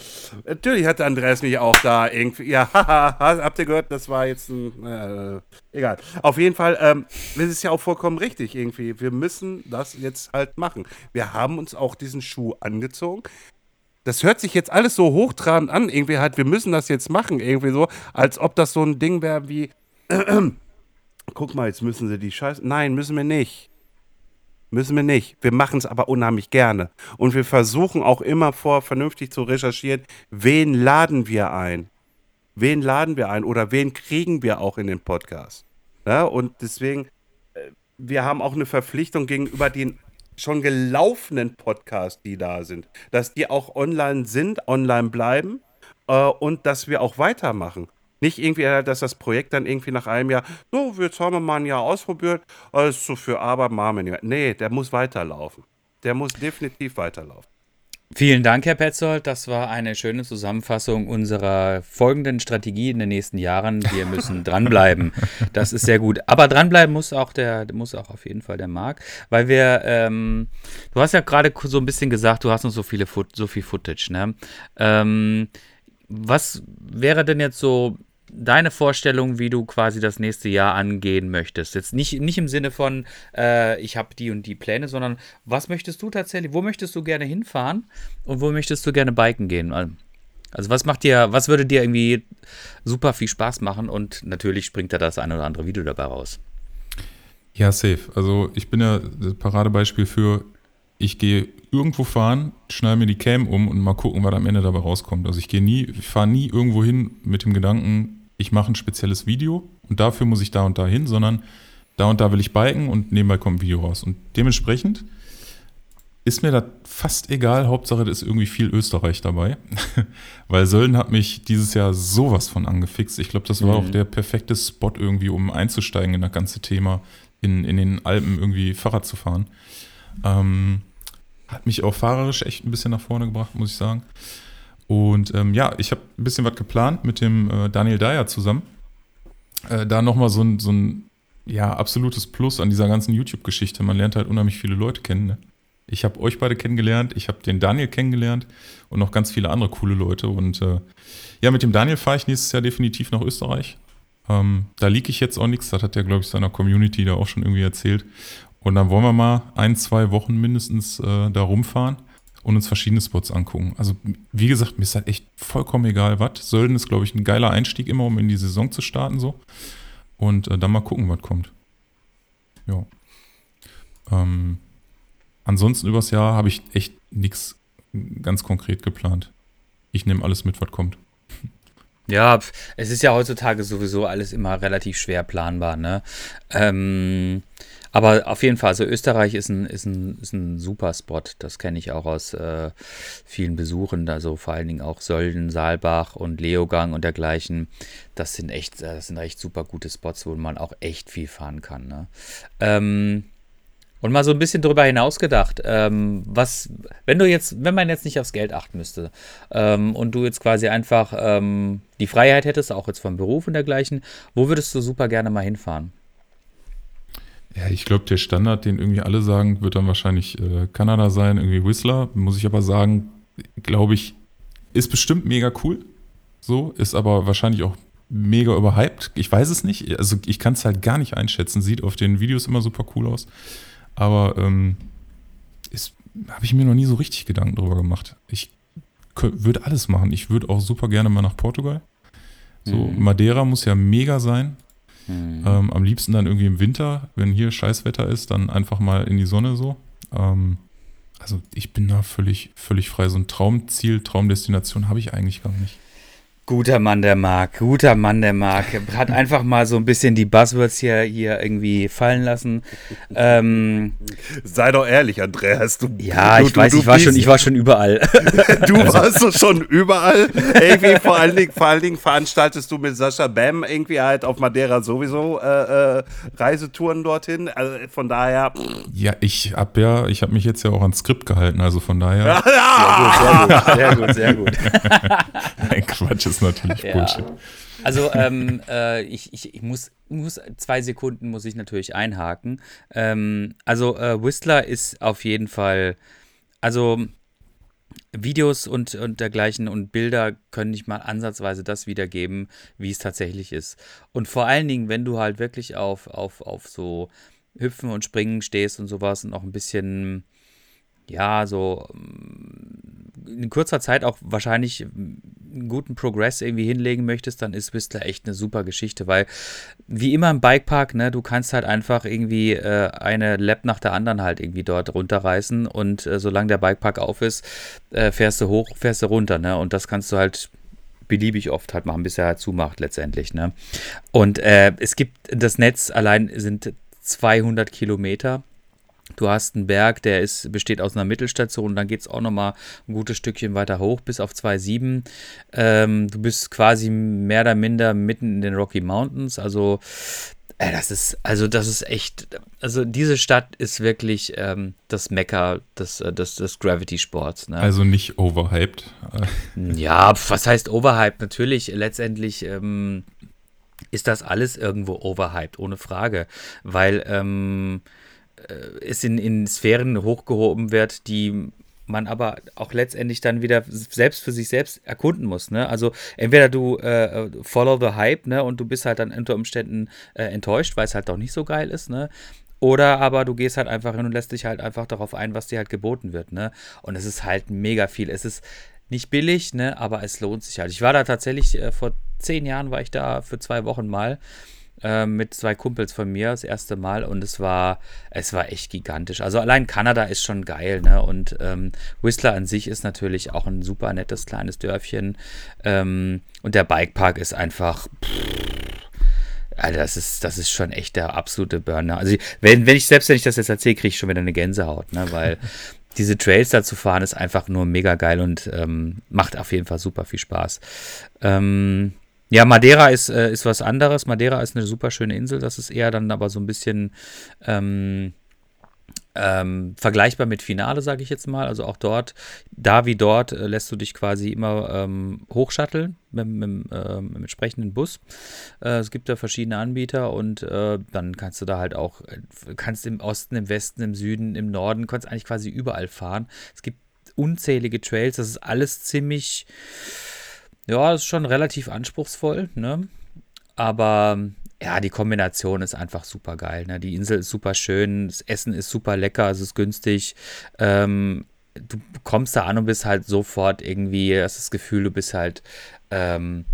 Natürlich hat der Andreas mich auch da irgendwie. Ja, <laughs> habt ihr gehört, das war jetzt ein. Äh, egal. Auf jeden Fall, ähm, das ist ja auch vollkommen richtig irgendwie. Wir müssen das jetzt halt machen. Wir haben uns auch diesen Schuh angezogen. Das hört sich jetzt alles so hochtrabend an, irgendwie halt, wir müssen das jetzt machen, irgendwie so, als ob das so ein Ding wäre wie, <clears throat> guck mal, jetzt müssen sie die Scheiße. Nein, müssen wir nicht. Müssen wir nicht. Wir machen es aber unheimlich gerne. Und wir versuchen auch immer vor vernünftig zu recherchieren, wen laden wir ein? Wen laden wir ein oder wen kriegen wir auch in den Podcast? Ja, und deswegen, äh, wir haben auch eine Verpflichtung gegenüber den schon gelaufenen Podcasts, die da sind, dass die auch online sind, online bleiben äh, und dass wir auch weitermachen. Nicht irgendwie, äh, dass das Projekt dann irgendwie nach einem Jahr, so, jetzt haben wir mal ein Jahr ausprobiert, ist so für Arbeit, machen wir. Nee, der muss weiterlaufen. Der muss definitiv weiterlaufen. Vielen Dank, Herr Petzold. Das war eine schöne Zusammenfassung unserer folgenden Strategie in den nächsten Jahren. Wir müssen <laughs> dranbleiben. Das ist sehr gut. Aber dranbleiben muss auch der, muss auch auf jeden Fall der Marc, weil wir, ähm, du hast ja gerade so ein bisschen gesagt, du hast noch so viele so viel Footage, ne? Ähm, was wäre denn jetzt so deine Vorstellung, wie du quasi das nächste Jahr angehen möchtest. Jetzt nicht, nicht im Sinne von, äh, ich habe die und die Pläne, sondern was möchtest du tatsächlich, wo möchtest du gerne hinfahren und wo möchtest du gerne biken gehen? Also was macht dir, was würde dir irgendwie super viel Spaß machen und natürlich springt da das ein oder andere Video dabei raus. Ja, safe. Also ich bin ja das Paradebeispiel für, ich gehe irgendwo fahren, schneide mir die Cam um und mal gucken, was am Ende dabei rauskommt. Also ich gehe nie, ich fahre nie irgendwo hin mit dem Gedanken, ich mache ein spezielles Video und dafür muss ich da und da hin, sondern da und da will ich biken und nebenbei kommt ein Video raus. Und dementsprechend ist mir das fast egal, Hauptsache da ist irgendwie viel Österreich dabei. <laughs> Weil Sölden hat mich dieses Jahr sowas von angefixt. Ich glaube, das war mhm. auch der perfekte Spot irgendwie, um einzusteigen in das ganze Thema, in, in den Alpen irgendwie Fahrrad zu fahren. Ähm, hat mich auch fahrerisch echt ein bisschen nach vorne gebracht, muss ich sagen. Und ähm, ja, ich habe ein bisschen was geplant mit dem äh, Daniel Dyer zusammen. Äh, da nochmal so ein, so ein ja, absolutes Plus an dieser ganzen YouTube-Geschichte. Man lernt halt unheimlich viele Leute kennen. Ne? Ich habe euch beide kennengelernt, ich habe den Daniel kennengelernt und noch ganz viele andere coole Leute. Und äh, ja, mit dem Daniel fahre ich nächstes Jahr definitiv nach Österreich. Ähm, da liege ich jetzt auch nichts, das hat er, glaube ich, seiner Community da auch schon irgendwie erzählt. Und dann wollen wir mal ein, zwei Wochen mindestens äh, da rumfahren und uns verschiedene Spots angucken. Also, wie gesagt, mir ist halt echt vollkommen egal, was. Sölden ist, glaube ich, ein geiler Einstieg immer, um in die Saison zu starten, so. Und äh, dann mal gucken, was kommt. Ja. Ähm, ansonsten übers Jahr habe ich echt nichts ganz konkret geplant. Ich nehme alles mit, was kommt. Ja, es ist ja heutzutage sowieso alles immer relativ schwer planbar, ne? Ähm, aber auf jeden Fall, also Österreich ist ein, ist ein, ist ein super Spot. Das kenne ich auch aus äh, vielen Besuchen. Also vor allen Dingen auch Sölden, Saalbach und Leogang und dergleichen. Das sind echt, das sind echt super gute Spots, wo man auch echt viel fahren kann. Ne? Ähm, und mal so ein bisschen darüber hinaus gedacht, ähm, was, wenn du jetzt, wenn man jetzt nicht aufs Geld achten müsste ähm, und du jetzt quasi einfach ähm, die Freiheit hättest, auch jetzt vom Beruf und dergleichen, wo würdest du super gerne mal hinfahren? Ja, ich glaube, der Standard, den irgendwie alle sagen, wird dann wahrscheinlich äh, Kanada sein, irgendwie Whistler. Muss ich aber sagen, glaube ich, ist bestimmt mega cool. So, ist aber wahrscheinlich auch mega überhyped. Ich weiß es nicht. Also ich kann es halt gar nicht einschätzen. Sieht auf den Videos immer super cool aus. Aber ähm, habe ich mir noch nie so richtig Gedanken drüber gemacht. Ich würde alles machen. Ich würde auch super gerne mal nach Portugal. So, mhm. Madeira muss ja mega sein. Mhm. Ähm, am liebsten dann irgendwie im Winter, wenn hier Scheißwetter ist, dann einfach mal in die Sonne so. Ähm, also ich bin da völlig, völlig frei. So ein Traumziel, Traumdestination habe ich eigentlich gar nicht. Guter Mann, der Marc, guter Mann, der Marc. Hat einfach mal so ein bisschen die Buzzwords hier, hier irgendwie fallen lassen. Ähm, Sei doch ehrlich, Andreas. Du, ja, du, ich du, weiß, ich, war schon, ich war schon überall. <laughs> du warst doch schon überall. Irgendwie vor allen, Dingen, vor allen Dingen veranstaltest du mit Sascha Bam irgendwie halt auf Madeira sowieso äh, äh, Reisetouren dorthin. Also von daher. Ja, ich habe ja, ich habe mich jetzt ja auch ans Skript gehalten, also von daher. <laughs> Ja, sehr gut, sehr gut, sehr gut. <laughs> Nein, Quatsch, ist natürlich ja. Bullshit. Also ähm, äh, ich, ich, ich muss, muss, zwei Sekunden muss ich natürlich einhaken. Ähm, also äh, Whistler ist auf jeden Fall, also Videos und, und dergleichen und Bilder können nicht mal ansatzweise das wiedergeben, wie es tatsächlich ist. Und vor allen Dingen, wenn du halt wirklich auf, auf, auf so Hüpfen und Springen stehst und sowas und auch ein bisschen, ja, so in kurzer Zeit auch wahrscheinlich einen guten Progress irgendwie hinlegen möchtest, dann ist Whistler echt eine super Geschichte, weil wie immer im Bikepark, ne, du kannst halt einfach irgendwie äh, eine Lap nach der anderen halt irgendwie dort runterreißen und äh, solange der Bikepark auf ist, äh, fährst du hoch, fährst du runter, ne, und das kannst du halt beliebig oft halt machen, bis er halt zumacht letztendlich, ne. Und äh, es gibt, das Netz allein sind 200 Kilometer Du hast einen Berg, der ist, besteht aus einer Mittelstation, dann geht es auch nochmal ein gutes Stückchen weiter hoch, bis auf 2,7. Ähm, du bist quasi mehr oder minder mitten in den Rocky Mountains, also äh, das ist, also das ist echt, also diese Stadt ist wirklich ähm, das Mekka des, äh, des, des Gravity-Sports. Ne? Also nicht overhyped. <laughs> ja, was heißt overhyped? Natürlich, letztendlich ähm, ist das alles irgendwo overhyped, ohne Frage, weil ähm, äh, es in, in Sphären hochgehoben wird, die man aber auch letztendlich dann wieder selbst für sich selbst erkunden muss. Ne? Also entweder du äh, follow the hype ne? und du bist halt dann unter Umständen äh, enttäuscht, weil es halt doch nicht so geil ist. Ne? Oder aber du gehst halt einfach hin und lässt dich halt einfach darauf ein, was dir halt geboten wird. Ne? Und es ist halt mega viel. Es ist nicht billig, ne? aber es lohnt sich halt. Ich war da tatsächlich, äh, vor zehn Jahren war ich da für zwei Wochen mal äh, mit zwei Kumpels von mir das erste Mal und es war, es war echt gigantisch. Also allein Kanada ist schon geil, ne? Und ähm, Whistler an sich ist natürlich auch ein super nettes kleines Dörfchen. Ähm, und der Bikepark ist einfach. Pff, Alter, das ist, das ist schon echt der absolute Burner. Also, wenn, wenn ich, selbst wenn ich das jetzt erzähle, kriege ich schon wieder eine Gänsehaut, ne? Weil <laughs> diese Trails da zu fahren ist einfach nur mega geil und ähm, macht auf jeden Fall super viel Spaß. Ähm, ja, Madeira ist, äh, ist was anderes. Madeira ist eine super schöne Insel. Das ist eher dann aber so ein bisschen ähm, ähm, vergleichbar mit Finale, sage ich jetzt mal. Also auch dort, da wie dort, äh, lässt du dich quasi immer ähm, hochschatteln mit, mit, äh, mit, dem entsprechenden Bus. Äh, es gibt da verschiedene Anbieter und äh, dann kannst du da halt auch, äh, kannst im Osten, im Westen, im Süden, im Norden, kannst eigentlich quasi überall fahren. Es gibt unzählige Trails, das ist alles ziemlich ja, das ist schon relativ anspruchsvoll, ne? Aber ja, die Kombination ist einfach super geil. Ne? Die Insel ist super schön, das Essen ist super lecker, es ist günstig. Ähm, du kommst da an und bist halt sofort irgendwie, hast das Gefühl, du bist halt, ähm,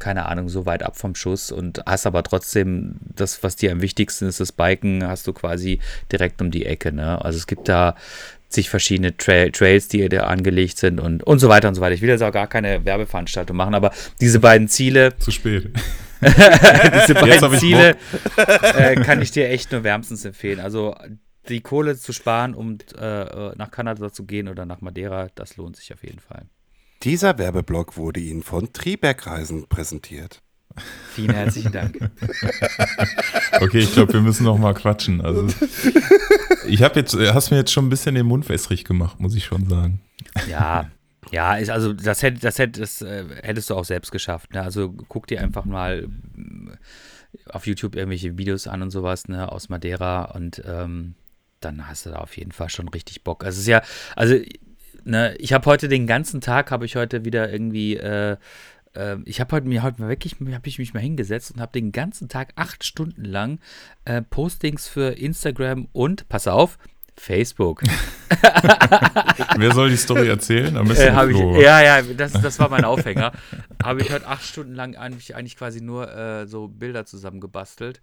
keine Ahnung, so weit ab vom Schuss und hast aber trotzdem das, was dir am wichtigsten ist, das Biken, hast du quasi direkt um die Ecke. Ne? Also es gibt da zig verschiedene Tra Trails, die da angelegt sind und, und so weiter und so weiter. Ich will jetzt auch gar keine Werbeveranstaltung machen, aber diese beiden Ziele. Zu spät. <laughs> diese <laughs> beiden Ziele äh, kann ich dir echt nur wärmstens empfehlen. Also die Kohle zu sparen, um äh, nach Kanada zu gehen oder nach Madeira, das lohnt sich auf jeden Fall. Dieser Werbeblock wurde Ihnen von Tribergreisen präsentiert. Vielen herzlichen Dank. <laughs> okay, ich glaube, wir müssen noch mal quatschen. Also, ich habe jetzt, hast mir jetzt schon ein bisschen den Mund wässrig gemacht, muss ich schon sagen. Ja, ja, ist also das hätte, das hätte, das äh, hättest du auch selbst geschafft. Ne? Also guck dir einfach mal äh, auf YouTube irgendwelche Videos an und sowas ne, aus Madeira und ähm, dann hast du da auf jeden Fall schon richtig Bock. Also es ist ja, also ne, ich habe heute den ganzen Tag habe ich heute wieder irgendwie äh, ähm, ich habe heute mir heute mal wirklich, habe ich mich mal hingesetzt und habe den ganzen Tag acht Stunden lang äh, Postings für Instagram und, pass auf, Facebook. <laughs> Wer soll die Story erzählen? Am besten äh, ich, ja, ja, das, das war mein Aufhänger. habe ich heute acht Stunden lang eigentlich, eigentlich quasi nur äh, so Bilder zusammengebastelt.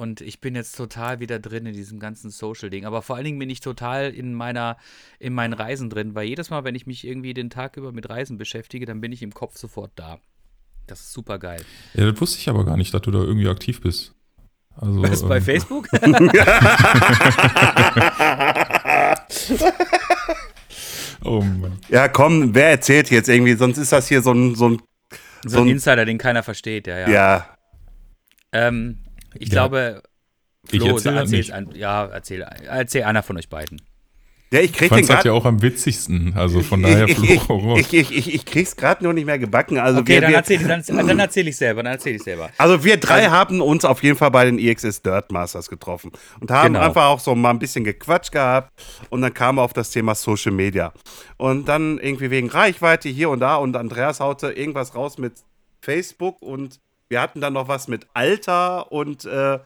Und ich bin jetzt total wieder drin in diesem ganzen Social-Ding. Aber vor allen Dingen bin ich total in meiner, in meinen Reisen drin, weil jedes Mal, wenn ich mich irgendwie den Tag über mit Reisen beschäftige, dann bin ich im Kopf sofort da. Das ist super geil. Ja, das wusste ich aber gar nicht, dass du da irgendwie aktiv bist. Also, Was, ähm, bei Facebook? <laughs> oh Mann. Ja, komm, wer erzählt jetzt irgendwie? Sonst ist das hier so ein. So ein, so ein Insider, den keiner versteht, ja, ja. Ja. Ähm, ich ja. glaube, Flo, ich erzähl erzähl an, ja, erzähl, erzähl einer von euch beiden. Ja, ich krieg den gerade ja auch am witzigsten, also von daher Flo ich, ich, ich, ich, krieg's gerade nur nicht mehr gebacken. Also okay, wir, dann erzähl, dann, dann erzähl ich selber, dann erzähl ich selber. Also wir drei also, haben uns auf jeden Fall bei den EXS Dirt Masters getroffen und haben genau. einfach auch so mal ein bisschen gequatscht gehabt und dann kam auf das Thema Social Media. Und dann irgendwie wegen Reichweite hier und da und Andreas haute irgendwas raus mit Facebook und wir hatten dann noch was mit Alter und, äh,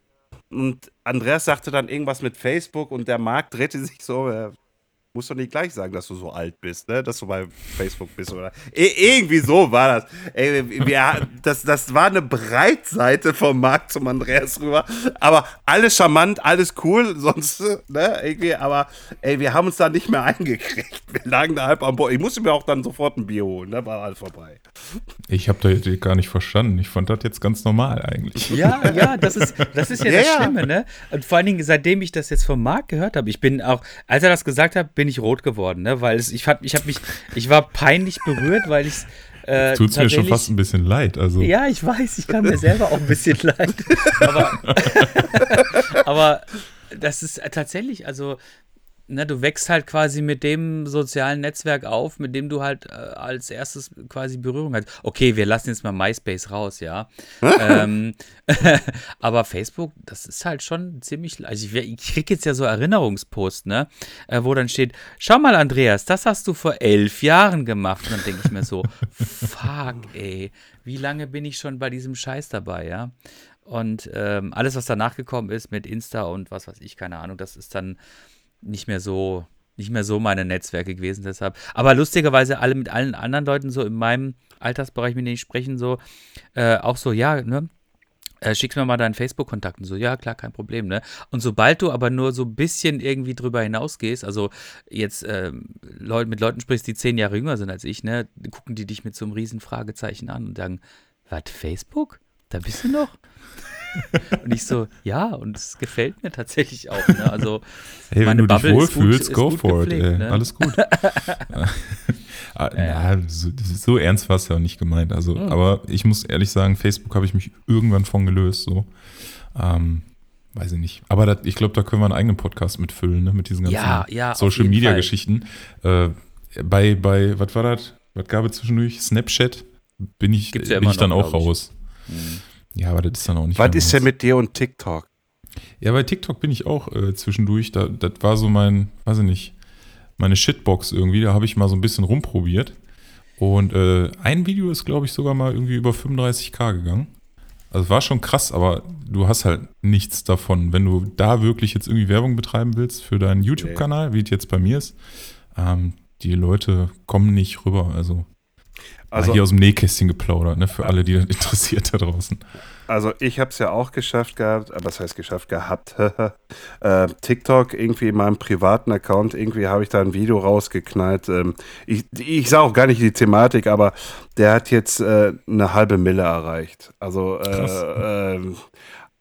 und Andreas sagte dann irgendwas mit Facebook und der Markt drehte sich so, äh, musst doch nicht gleich sagen, dass du so alt bist, ne? dass du bei Facebook bist oder e irgendwie so war das. Ey, wir, das. Das war eine Breitseite vom Markt zum Andreas rüber, aber alles charmant, alles cool, <laughs> sonst, ne, irgendwie, aber ey, wir haben uns da nicht mehr eingekriegt. Wir lagen da halb am Boden. Ich musste mir auch dann sofort ein Bier holen, ne? war alles vorbei. Ich habe da jetzt gar nicht verstanden. Ich fand das jetzt ganz normal eigentlich. Ja, <laughs> ja, das ist, das ist ja, ja das Schlimme, ne? Und vor allen Dingen, seitdem ich das jetzt vom Markt gehört habe, ich bin auch, als er das gesagt hat, bin bin ich rot geworden, ne? Weil es, ich, ich habe mich, ich war peinlich berührt, weil ich äh, Tut mir schon fast ein bisschen leid. Also. Ja, ich weiß, ich kann mir selber auch ein bisschen <laughs> leid. Aber, <laughs> aber das ist tatsächlich, also ne, du wächst halt quasi mit dem sozialen Netzwerk auf, mit dem du halt äh, als erstes quasi Berührung hast. Okay, wir lassen jetzt mal MySpace raus, ja. <laughs> ähm, <laughs> aber Facebook, das ist halt schon ziemlich. Also ich, ich krieg jetzt ja so Erinnerungspost, ne, äh, wo dann steht: Schau mal, Andreas, das hast du vor elf Jahren gemacht. Und dann denke ich mir so: <laughs> Fuck, ey, wie lange bin ich schon bei diesem Scheiß dabei, ja? Und ähm, alles, was danach gekommen ist mit Insta und was weiß ich, keine Ahnung, das ist dann nicht mehr so, nicht mehr so meine Netzwerke gewesen. Deshalb. Aber lustigerweise alle mit allen anderen Leuten so in meinem Altersbereich, mit denen ich sprechen, so, äh, auch so, ja, ne? Äh, schickst mir mal deinen Facebook-Kontakt und so, ja, klar, kein Problem, ne? Und sobald du aber nur so ein bisschen irgendwie drüber hinausgehst, also jetzt äh, Leut, mit Leuten sprichst, die zehn Jahre jünger sind als ich, ne, gucken die dich mit so einem riesen Fragezeichen an und sagen, was, Facebook? Da bist du noch? <laughs> und ich so, ja, und es gefällt mir tatsächlich auch. Ne? Also, hey, wenn du Bubble dich wohlfühlst, go gut for it. gepflegt, Ey. ne? Alles gut. <laughs> <laughs> Ah, na, so, so ernst war es ja auch nicht gemeint. Also, Hm. aber ich muss ehrlich sagen, Facebook habe ich mich irgendwann von gelöst. So. Ähm, weiß ich nicht. Aber das, ich glaube, da können wir einen eigenen Podcast mitfüllen, ne? mit diesen ganzen Ja, ja, Social Media Fall. Geschichten. Äh, bei, bei, was war das? Was gab es zwischendurch? Snapchat? Bin ich, ja bin ich dann noch, auch glaub ich. Raus. Ja, aber das ist dann auch nicht Was ist denn mit dir und TikTok? Ja, bei TikTok bin ich auch äh, zwischendurch. Da, das war so mein, weiß ich nicht, meine Shitbox irgendwie. Da habe ich mal so ein bisschen rumprobiert. Und äh, ein Video ist, glaube ich, sogar mal irgendwie über 35k gegangen. Also war schon krass, aber du hast halt nichts davon. Wenn du da wirklich jetzt irgendwie Werbung betreiben willst für deinen YouTube-Kanal, wie es jetzt bei mir ist, ähm, die Leute kommen nicht rüber. Also, Also- mal hier aus dem Nähkästchen geplaudert, ne, für alle, die das <laughs> interessiert da draußen. Also ich habe es ja auch geschafft gehabt, äh, was heißt geschafft gehabt? <laughs> äh, TikTok irgendwie in meinem privaten Account, irgendwie habe ich da ein Video rausgeknallt. Ähm, ich ich sage auch gar nicht die Thematik, aber der hat jetzt äh, eine halbe Mille erreicht. Also, äh, ähm,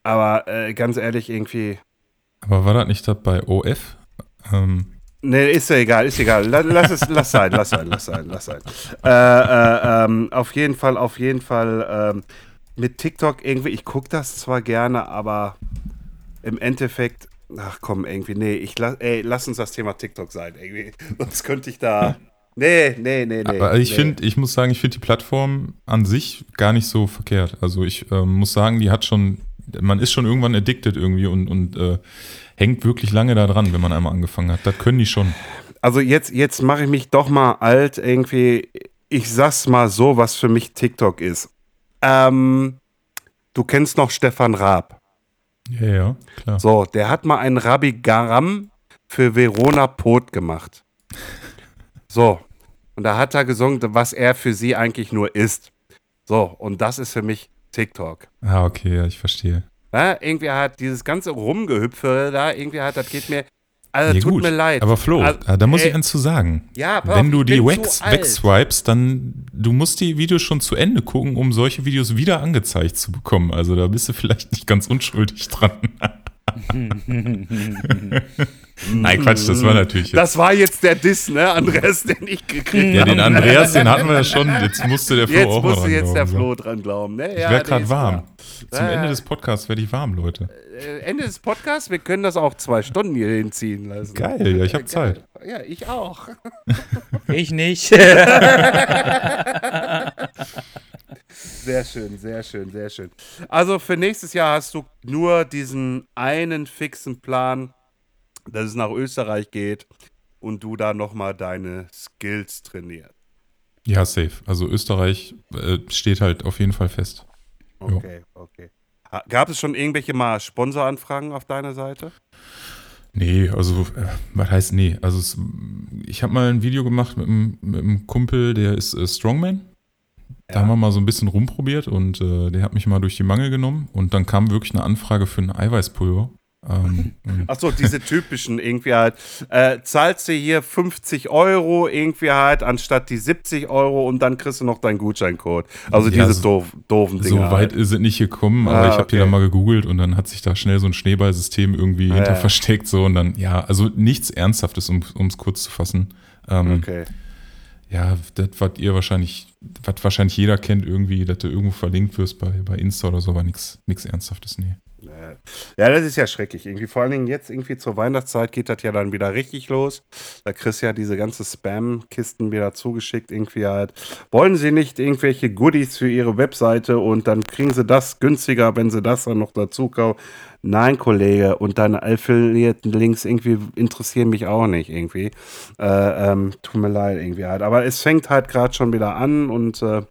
aber äh, ganz ehrlich, irgendwie, Aber war das nicht das bei OF? Ähm, Nee, ist ja egal, ist egal. La- Lass es, lass sein, lass sein, lass sein, lass sein. Äh, äh, ähm, auf jeden Fall, auf jeden Fall ähm, mit TikTok irgendwie, ich gucke das zwar gerne, aber im Endeffekt, ach komm, irgendwie, nee, ich lass, ey, lass uns das Thema TikTok sein, irgendwie. <laughs> Sonst könnte ich da. Nee, nee, nee, nee. Aber ich nee. finde, ich muss sagen, ich finde die Plattform an sich gar nicht so verkehrt. Also ich ähm, muss sagen, die hat schon, man ist schon irgendwann addicted irgendwie und, und äh, hängt wirklich lange da dran, wenn man einmal angefangen hat. Das können die schon. Also jetzt, jetzt mache ich mich doch mal alt irgendwie. Ich sag's mal so, was für mich TikTok ist. Ähm, du kennst noch Stefan Raab. Ja, ja, klar. So, der hat mal einen Rabbi Garam für Verona Pot gemacht. So, und da hat er gesungen, was er für sie eigentlich nur ist. So, und das ist für mich TikTok. Ah, okay, ja, ich verstehe. Ja, irgendwie hat dieses ganze Rumgehüpfe da, irgendwie hat, das geht mir, also Ja, tut gut. mir leid. Aber Flo, Also, ah, da muss ey, ich eins zu sagen. Ja, pass Wenn du die zu alt. wegswipest, dann du musst die Videos schon zu Ende gucken, um solche Videos wieder angezeigt zu bekommen. Also da bist du vielleicht nicht ganz unschuldig dran. <laughs> <laughs> Nein, Quatsch, das war natürlich jetzt. Das war jetzt der Diss, ne, Andreas, den ich gekriegt ja, habe. den Andreas, den hatten wir ja schon. Jetzt musste der Flo Jetzt auch musste dran jetzt der glauben. Flo dran glauben. Ne? Ich Ja, werde nee, gerade warm. klar. Zum Ja, Ende ja. des Podcasts werde ich warm, Leute. Äh, Ende des Podcasts, wir können das auch zwei Stunden hier hinziehen lassen. Geil, ja, ich habe. Zeit. Ja, ich auch. Ich nicht. <laughs> <laughs> Sehr schön, sehr schön, sehr schön. Also für nächstes Jahr hast du nur diesen einen fixen Plan, dass es nach Österreich geht und du da nochmal deine Skills trainierst. Ja, safe. Also Österreich äh, steht halt auf jeden Fall fest. Jo. Okay, okay. Ha- Gab es schon irgendwelche mal Sponsoranfragen auf deiner Seite? Nee, also, äh, was heißt nee? Also, es, ich habe mal ein Video gemacht mit einem, mit einem Kumpel, der ist äh, Strongman. Da haben wir mal so ein bisschen rumprobiert und äh, der hat mich mal durch die Mangel genommen und dann kam wirklich eine Anfrage für ein Eiweißpulver. Ähm, <laughs> Achso, diese typischen irgendwie halt. Äh, zahlst du hier 50 Euro irgendwie halt anstatt die 70 Euro und dann kriegst du noch deinen Gutscheincode. Also Ja, diese so- doof, doofen so Dinger. weit halt. ist es nicht gekommen, aber Ah, ich habe die dann mal gegoogelt und dann hat sich da schnell so ein Schneeballsystem irgendwie Ah, hinter ja. versteckt so und dann, ja, also nichts Ernsthaftes, um es kurz zu fassen. Ähm, Okay. Ja, das, was ihr wahrscheinlich, was wahrscheinlich jeder kennt irgendwie, dass du irgendwo verlinkt wirst bei, bei Insta oder so, aber nichts Ernsthaftes, nee. Ja, das ist ja schrecklich. Irgendwie vor allen Dingen jetzt irgendwie zur Weihnachtszeit geht das ja dann wieder richtig los. Da kriegst du ja diese ganze Spam-Kisten wieder zugeschickt. Irgendwie halt. Wollen sie nicht irgendwelche Goodies für ihre Webseite und dann kriegen sie das günstiger, wenn sie das dann noch dazu kaufen? Nein, Kollege, und deine Affiliate-Links irgendwie interessieren mich auch nicht irgendwie. Äh, ähm, tut mir leid irgendwie halt. Aber es fängt halt gerade schon wieder an und äh,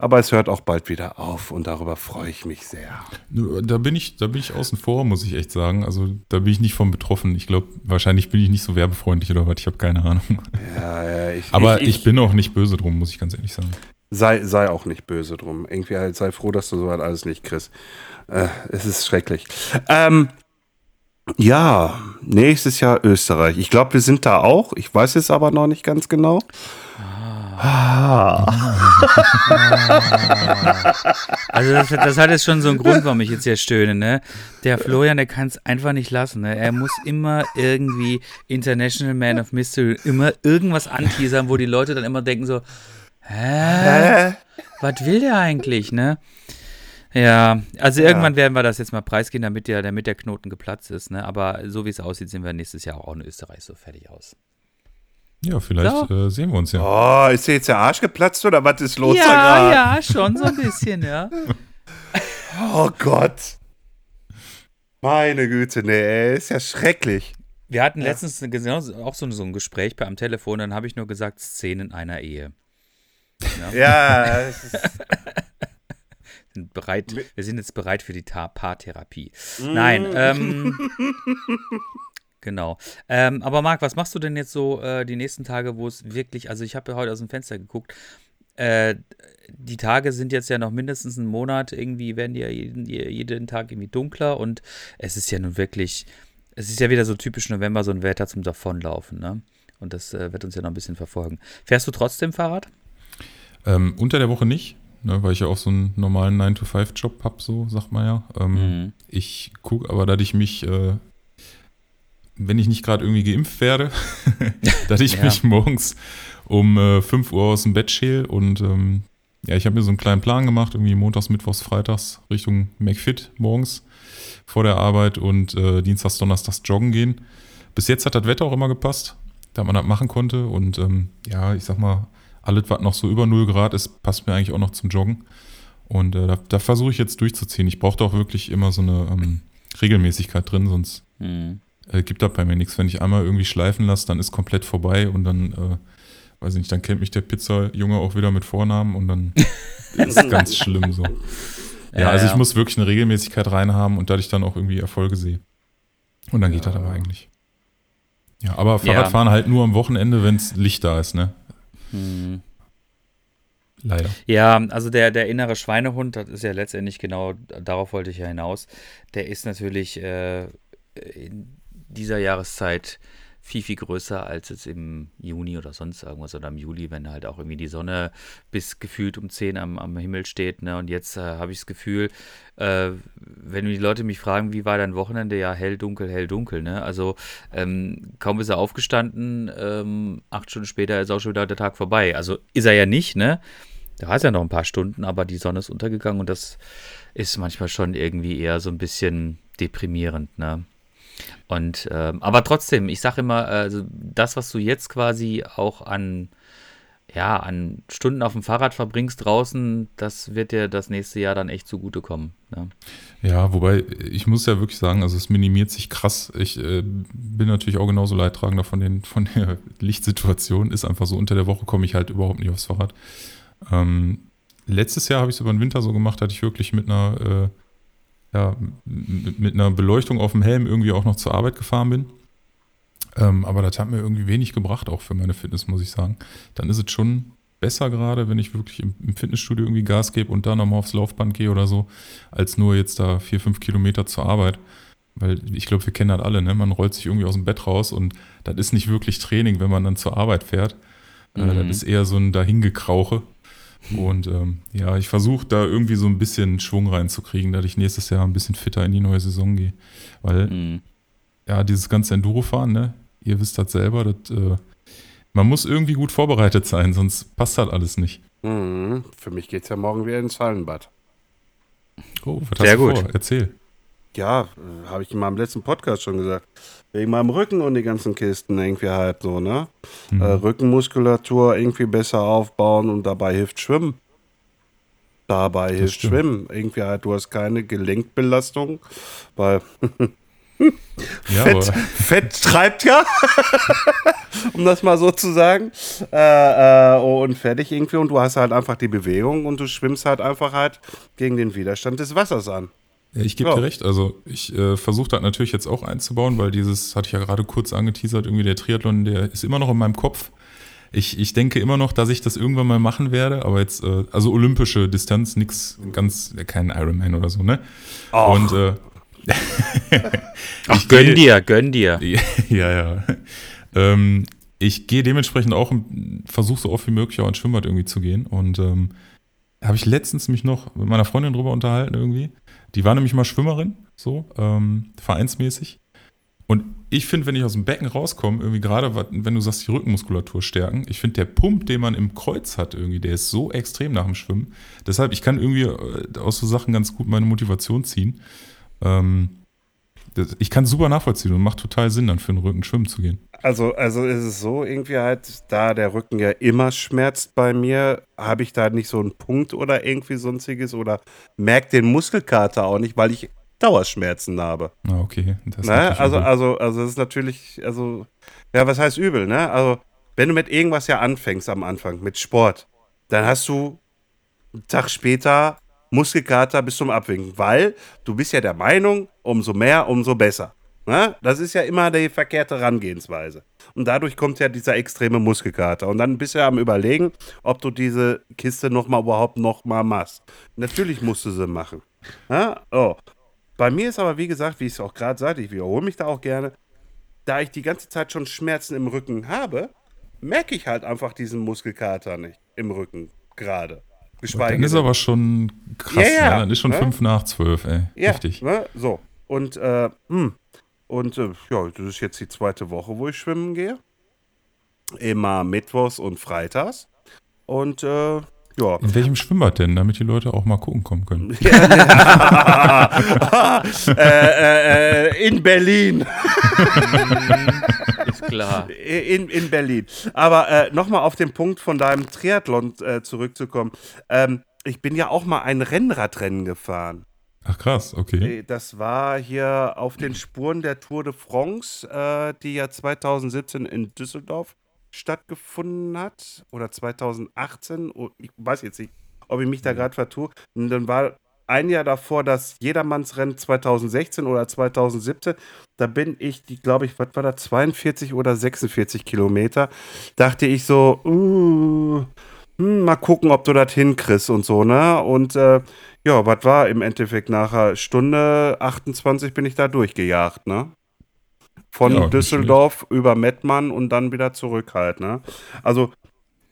aber es hört auch bald wieder auf und darüber freue ich mich sehr. Da bin ich, da bin ich außen vor, muss ich echt sagen. Also da bin ich nicht von betroffen. Ich glaube, wahrscheinlich bin ich nicht so werbefreundlich oder was. Ich habe keine Ahnung. Ja, ja, ich, <laughs> Aber ich, ich, bin auch nicht böse drum, muss ich ganz ehrlich sagen. Sei, sei auch nicht böse drum. Irgendwie halt, sei froh, dass du so halt alles nicht kriegst. Äh, es ist schrecklich. Ähm, ja, nächstes Jahr Österreich. Ich glaube, wir sind da auch. Ich weiß es aber noch nicht ganz genau. Ah. Also das, das hat jetzt schon so einen Grund, warum ich jetzt hier stöhne, ne? Der Florian, der kann es einfach nicht lassen, ne? Er muss immer irgendwie International Man of Mystery, immer irgendwas anteasern, wo die Leute dann immer denken so, hä? Was will der eigentlich, ne? Ja, also Ja. irgendwann werden wir das jetzt mal preisgehen, damit der, damit der Knoten geplatzt ist, ne? Aber so wie es aussieht, sind wir nächstes Jahr auch in Österreich so fertig aus. Ja, vielleicht äh, sehen wir uns ja. Oh, ist dir jetzt der Arsch geplatzt oder was ist los da Ja, gerade? ja, schon so ein bisschen, ja. <laughs> Oh Gott. Meine Güte, nee, ey, ist ja schrecklich. Wir hatten letztens genau so- auch so, so ein Gespräch am Telefon, dann habe ich nur gesagt, Szenen einer Ehe. Ja, <laughs> ist, Sind bereit, wir sind jetzt bereit für die Ta Paartherapie. Nein, ähm, <laughs> genau. Ähm, aber Marc, was machst du denn jetzt so äh, die nächsten Tage, wo es wirklich, also ich habe ja heute aus dem Fenster geguckt, äh, die Tage sind jetzt ja noch mindestens einen Monat, irgendwie werden die ja jeden, jeden Tag irgendwie dunkler und es ist ja nun wirklich, es ist ja wieder so typisch November, so ein Wetter zum Davonlaufen, ne? Und das äh, wird uns ja noch ein bisschen verfolgen. Fährst du trotzdem Fahrrad? Ähm, unter der Woche nicht, ne, weil ich ja auch so einen normalen 9-to-5-Job habe, so sagt man ja. Ähm, Mhm. Ich gucke aber, dass ich mich, äh, wenn ich nicht gerade irgendwie geimpft werde, <laughs> dass ich Ja. mich morgens um äh, 5 Uhr aus dem Bett schäle und ähm, ja, ich habe mir so einen kleinen Plan gemacht, irgendwie montags, mittwochs, freitags Richtung McFit morgens vor der Arbeit und äh, dienstags, donnerstags joggen gehen. Bis jetzt hat das Wetter auch immer gepasst, da man das machen konnte und ähm, ja, ich sag mal, alles, was noch so über 0 Grad ist, passt mir eigentlich auch noch zum Joggen. Und äh, da, da versuche ich jetzt durchzuziehen. Ich brauche da auch wirklich immer so eine ähm, Regelmäßigkeit drin, sonst Mhm. Äh, gibt das bei mir nichts. Wenn ich einmal irgendwie schleifen lasse, dann ist komplett vorbei und dann, äh, weiß ich nicht, dann kennt mich der Pizzajunge auch wieder mit Vornamen und dann <laughs> ist es ganz schlimm so. Ja, Ja, also ich ja. muss wirklich eine Regelmäßigkeit reinhaben und dadurch dann auch irgendwie Erfolge sehe. Und dann geht das aber eigentlich. Ja, aber Ja. Fahrradfahren halt nur am Wochenende, wenn es Licht da ist, ne? Mhm. Leider. Ja, also der, der innere Schweinehund, das ist ja letztendlich genau, darauf wollte ich ja hinaus, der ist natürlich äh, in dieser Jahreszeit viel, viel größer als jetzt im Juni oder sonst irgendwas oder im Juli, wenn halt auch irgendwie die Sonne bis gefühlt um 10 am, am Himmel steht. Ne? Und jetzt äh, habe ich das Gefühl, äh, wenn die Leute mich fragen, wie war dein Wochenende, ja, hell, dunkel, hell, dunkel. Ne? Also ähm, kaum ist er aufgestanden, ähm, acht Stunden später ist auch schon wieder der Tag vorbei. Also ist er ja nicht, ne? Da ist ja noch ein paar Stunden, aber die Sonne ist untergegangen und das ist manchmal schon irgendwie eher so ein bisschen deprimierend, ne? Und ähm, aber trotzdem, ich sage immer, also das, was du jetzt quasi auch an ja, an Stunden auf dem Fahrrad verbringst draußen, das wird dir das nächste Jahr dann echt zugutekommen. Ne? Ja, wobei ich muss ja wirklich sagen, also es minimiert sich krass. Ich äh, bin natürlich auch genauso Leidtragender von, den, von der <laughs> Lichtsituation. Ist einfach so, unter der Woche komme ich halt überhaupt nicht aufs Fahrrad. Ähm, letztes Jahr habe ich es über den Winter so gemacht, dass ich wirklich mit einer, äh, ja, mit einer Beleuchtung auf dem Helm irgendwie auch noch zur Arbeit gefahren bin. Ähm, aber das hat mir irgendwie wenig gebracht, auch für meine Fitness, muss ich sagen. Dann ist es schon besser gerade, wenn ich wirklich im, im Fitnessstudio irgendwie Gas gebe und dann nochmal aufs Laufband gehe oder so, als nur jetzt da vier, fünf Kilometer zur Arbeit. Weil ich glaube, wir kennen das alle, ne? Man rollt sich irgendwie aus dem Bett raus und das ist nicht wirklich Training, wenn man dann zur Arbeit fährt. Äh, Mhm. das ist eher so ein Dahingekrauche. Und ähm, ja, ich versuche da irgendwie so ein bisschen Schwung reinzukriegen, dass ich nächstes Jahr ein bisschen fitter in die neue Saison gehe. Weil Mhm. ja, dieses ganze Enduro-Fahren, ne? Ihr wisst das selber, das, äh, man muss irgendwie gut vorbereitet sein, sonst passt das alles nicht. Mhm. Für mich geht's ja morgen wieder ins Hallenbad. Oh, was Sehr hast du gut. vor? Erzähl. ja, äh, habe ich in meinem letzten Podcast schon gesagt. Wegen meinem Rücken und die ganzen Kisten irgendwie halt so, ne? Mhm. Äh, Rückenmuskulatur irgendwie besser aufbauen und dabei hilft Schwimmen. Dabei hilft stimmt. Schwimmen. Irgendwie halt, du hast keine Gelenkbelastung, weil <laughs> Ja, Fett, Fett treibt ja, <laughs> um das mal so zu sagen. Äh, äh, und fertig irgendwie. Und du hast halt einfach die Bewegung und du schwimmst halt einfach halt gegen den Widerstand des Wassers an. Ich gebe Ja. dir recht. Also ich äh, versuche das natürlich jetzt auch einzubauen, weil dieses, hatte ich ja gerade kurz angeteasert, irgendwie der Triathlon, der ist immer noch in meinem Kopf. Ich, ich denke immer noch, dass ich das irgendwann mal machen werde, aber jetzt, äh, also olympische Distanz, nix ganz, kein Ironman oder so, ne? Ach. Und äh, <laughs> Ach, gönn dir, gönn dir. <laughs> ja, ja. Ähm, ich gehe dementsprechend auch, versuche so oft wie möglich auch ins Schwimmbad irgendwie zu gehen. Und ähm, habe ich letztens mich noch mit meiner Freundin drüber unterhalten irgendwie. Die war nämlich mal Schwimmerin, so, ähm, vereinsmäßig. Und ich finde, wenn ich aus dem Becken rauskomme, irgendwie gerade, wenn du sagst, die Rückenmuskulatur stärken, ich finde, der Pump, den man im Kreuz hat, irgendwie, der ist so extrem nach dem Schwimmen. Deshalb, ich kann irgendwie äh, aus so Sachen ganz gut meine Motivation ziehen. Ähm, das, ich kann es super nachvollziehen und macht total Sinn, dann für den Rücken schwimmen zu gehen. Also, also ist es so, irgendwie halt, da der Rücken ja immer schmerzt bei mir, habe ich da nicht so einen Punkt oder irgendwie sonstiges oder merke den Muskelkater auch nicht, weil ich Dauerschmerzen habe. Ah, okay. Das ist Ne? Also, übel. also, also das ist natürlich, also, ja, was heißt übel, ne? Also, wenn du mit irgendwas ja anfängst am Anfang, mit Sport, dann hast du einen Tag später Muskelkater bis zum Abwinken, weil du bist ja der Meinung, umso mehr, umso besser. Ne? Das ist ja immer die verkehrte Herangehensweise. Und dadurch kommt ja dieser extreme Muskelkater. Und dann bist du ja am überlegen, ob du diese Kiste nochmal überhaupt nochmal machst. Natürlich musst du sie machen. Ja? Oh. Bei mir ist aber, wie gesagt, wie ich es auch gerade sagte, ich wiederhole mich da auch gerne, da ich die ganze Zeit schon Schmerzen im Rücken habe, merke ich halt einfach diesen Muskelkater nicht im Rücken gerade. Geschweige Dann ist aber schon krass. Ja, ja, Ja, Dann ist schon ne? fünf nach zwölf, ey. ja, Richtig. Ne? So. Und, äh, hm. Und äh, ja, das ist jetzt die zweite Woche, wo ich schwimmen gehe. Immer mittwochs und freitags. Und äh, ja. In welchem Schwimmbad denn, damit die Leute auch mal gucken kommen können? <laughs> <laughs> äh, äh, äh, in Berlin. <laughs> Ist klar. In, in Berlin. Aber äh, nochmal auf den Punkt von deinem Triathlon äh, zurückzukommen. Ähm, ich bin ja auch mal ein Rennradrennen gefahren. Ach krass, okay. Äh, Das war hier auf den Spuren der Tour de France, äh, die ja 2017 in Düsseldorf stattgefunden hat. Oder 2018. Oh, Ich weiß jetzt nicht, ob ich mich da gerade vertue. Und dann war ein Jahr davor das Jedermannsrennen 2016 oder 2017. Da bin ich, die glaube ich, was war da, 42 oder 46 Kilometer. Dachte ich so, uh, hm, mal gucken, ob du das hinkriegst und so, ne? Und äh, ja, was war im Endeffekt nachher? Stunde 28 bin ich da durchgejagt, ne? Von Ja, Düsseldorf über Mettmann und dann wieder zurück halt, ne? Also,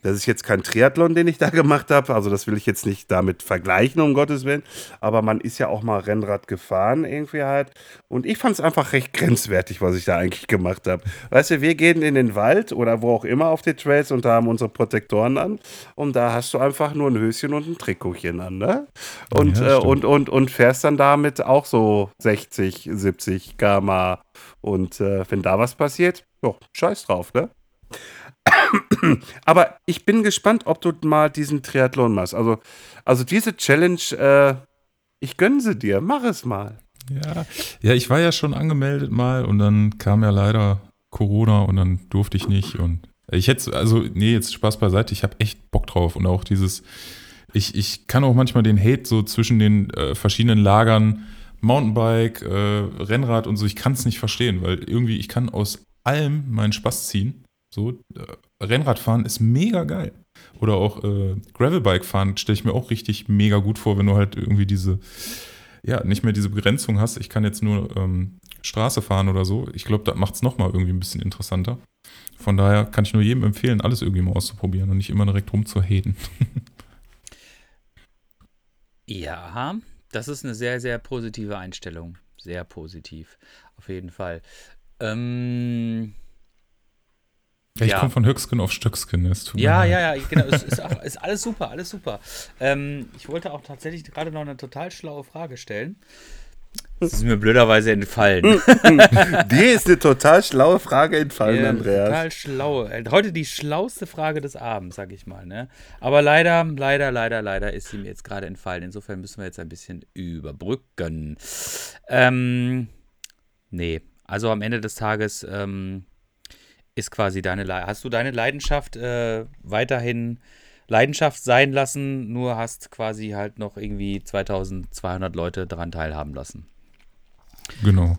das ist jetzt kein Triathlon, den ich da <laughs> gemacht habe. Also, das will ich jetzt nicht damit vergleichen, um Gottes Willen. Aber man ist ja auch mal Rennrad gefahren, irgendwie halt. Und ich fand es einfach recht grenzwertig, was ich da eigentlich gemacht habe. Weißt du, wir gehen in den Wald oder wo auch immer auf die Trails und da haben unsere Protektoren an. Und da hast du einfach nur ein Höschen und ein Trikotchen an, ne? Und, Ja, äh, und, und, und fährst dann damit auch so 60, 70 km Und äh, wenn da was passiert, jo, scheiß drauf, ne? <coughs> Aber ich bin gespannt, ob du mal diesen Triathlon machst. Also, also diese Challenge, äh, ich gönne sie dir. Mach es mal. Ja. ja, ich war ja schon angemeldet mal und dann kam ja leider Corona und dann durfte ich nicht. Und ich hätte, also, nee, jetzt Spaß beiseite, ich habe echt Bock drauf. Und auch dieses, ich, ich kann auch manchmal den Hate so zwischen den äh, verschiedenen Lagern, Mountainbike, äh, Rennrad und so, ich kann es nicht verstehen, weil irgendwie, ich kann aus allem meinen Spaß ziehen. So, äh, Rennradfahren ist mega geil. Oder auch äh, Gravelbike fahren stelle ich mir auch richtig mega gut vor, wenn du halt irgendwie diese, ja, nicht mehr diese Begrenzung hast. Ich kann jetzt nur ähm, Straße fahren oder so. Ich glaube, das macht es nochmal irgendwie ein bisschen interessanter. Von daher kann ich nur jedem empfehlen, alles irgendwie mal auszuprobieren und nicht immer direkt rumzuhaten. <laughs> Ja, das ist eine sehr, sehr positive Einstellung. Sehr positiv. Auf jeden Fall. Ähm, Ja, ich Ja. komme von Höcksken auf Stöcksken. Es tut mir Ja, leid. ja, ja, genau. Es ist, auch, ist alles super, alles super. Ähm, ich wollte auch tatsächlich gerade noch eine total schlaue Frage stellen. Das ist mir blöderweise entfallen. Dir ist eine total schlaue Frage entfallen, Ja, Andreas. Total schlau. Äh, Heute die schlauste Frage des Abends, sag ich mal. Ne? Aber leider, leider, leider, leider ist sie mir jetzt gerade entfallen. Insofern müssen wir jetzt ein bisschen überbrücken. Ähm, nee, also am Ende des Tages ähm, ist quasi deine Le hast du deine Leidenschaft äh, weiterhin Leidenschaft sein lassen, nur hast quasi halt noch irgendwie 2200 Leute daran teilhaben lassen. Genau.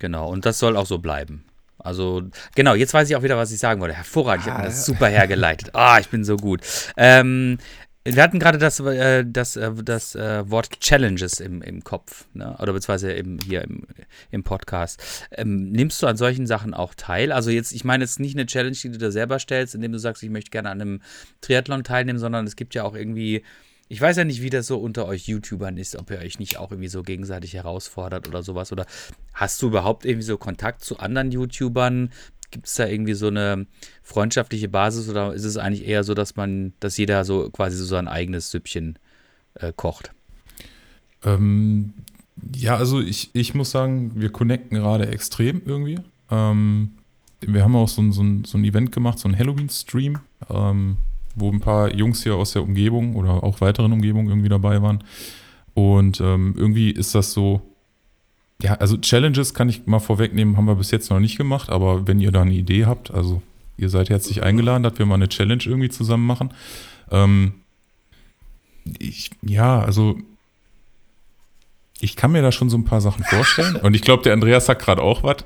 Genau, und das soll auch so bleiben. Also, genau, jetzt weiß ich auch wieder, was ich sagen wollte. Hervorragend, ich habe das super hergeleitet. Ah, ich bin so gut. Ähm, wir hatten gerade das, äh, das, äh, das äh, Wort Challenges im, im Kopf, ne? oder beziehungsweise im, hier im, im Podcast. Ähm, nimmst du an solchen Sachen auch teil? Also jetzt, ich meine jetzt nicht eine Challenge, die du dir selber stellst, indem du sagst, ich möchte gerne an einem Triathlon teilnehmen, sondern es gibt ja auch irgendwie ich weiß ja nicht, wie das so unter euch YouTubern ist, ob ihr euch nicht auch irgendwie so gegenseitig herausfordert oder sowas. Oder hast du überhaupt irgendwie so Kontakt zu anderen YouTubern? Gibt es da irgendwie so eine freundschaftliche Basis oder ist es eigentlich eher so, dass man, dass jeder so quasi so sein eigenes Süppchen äh, kocht? Ähm, ja, also ich, ich muss sagen, wir connecten gerade extrem irgendwie. Ähm, wir haben auch so ein, so, ein, so ein Event gemacht, so ein Halloween-Stream, ähm, wo ein paar Jungs hier aus der Umgebung oder auch weiteren Umgebungen irgendwie dabei waren. Und ähm, irgendwie ist das so, ja, also Challenges kann ich mal vorwegnehmen, haben wir bis jetzt noch nicht gemacht, aber wenn ihr da eine Idee habt, also ihr seid herzlich eingeladen, dass wir mal eine Challenge irgendwie zusammen machen. Ähm, ich, ja, also ich kann mir da schon so ein paar Sachen vorstellen. <laughs> Und ich glaube, der Andreas sagt gerade auch was.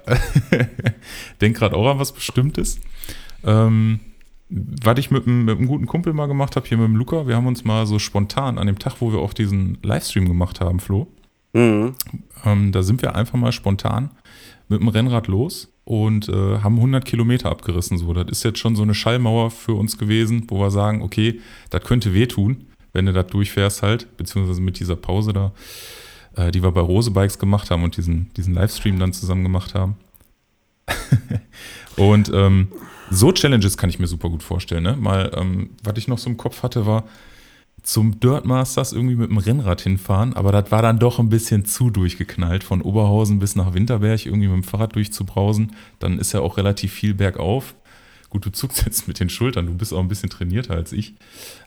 <laughs> Denkt gerade auch an was Bestimmtes. Ähm, was ich mit, einem- mit einem guten Kumpel mal gemacht habe, hier mit dem Luca, wir haben uns mal so spontan an dem Tag, wo wir auch diesen Livestream gemacht haben, Flo, Mhm. ähm, da sind wir einfach mal spontan mit dem Rennrad los und äh, haben 100 Kilometer abgerissen. So, das ist jetzt schon so eine Schallmauer für uns gewesen, wo wir sagen, okay, das könnte wehtun, wenn du das durchfährst halt, beziehungsweise mit dieser Pause da, äh, die wir bei Rose Bikes gemacht haben und diesen, diesen Livestream dann zusammen gemacht haben. <laughs> und ähm, so Challenges kann ich mir super gut vorstellen. Ne? Mal, ähm, was ich noch so im Kopf hatte, war zum Dirt Masters irgendwie mit dem Rennrad hinfahren, aber das war dann doch ein bisschen zu durchgeknallt, von Oberhausen bis nach Winterberg irgendwie mit dem Fahrrad durchzubrausen. Dann ist ja auch relativ viel bergauf. Gut, du zuckst <laughs> jetzt mit den Schultern, du bist auch ein bisschen trainierter als ich.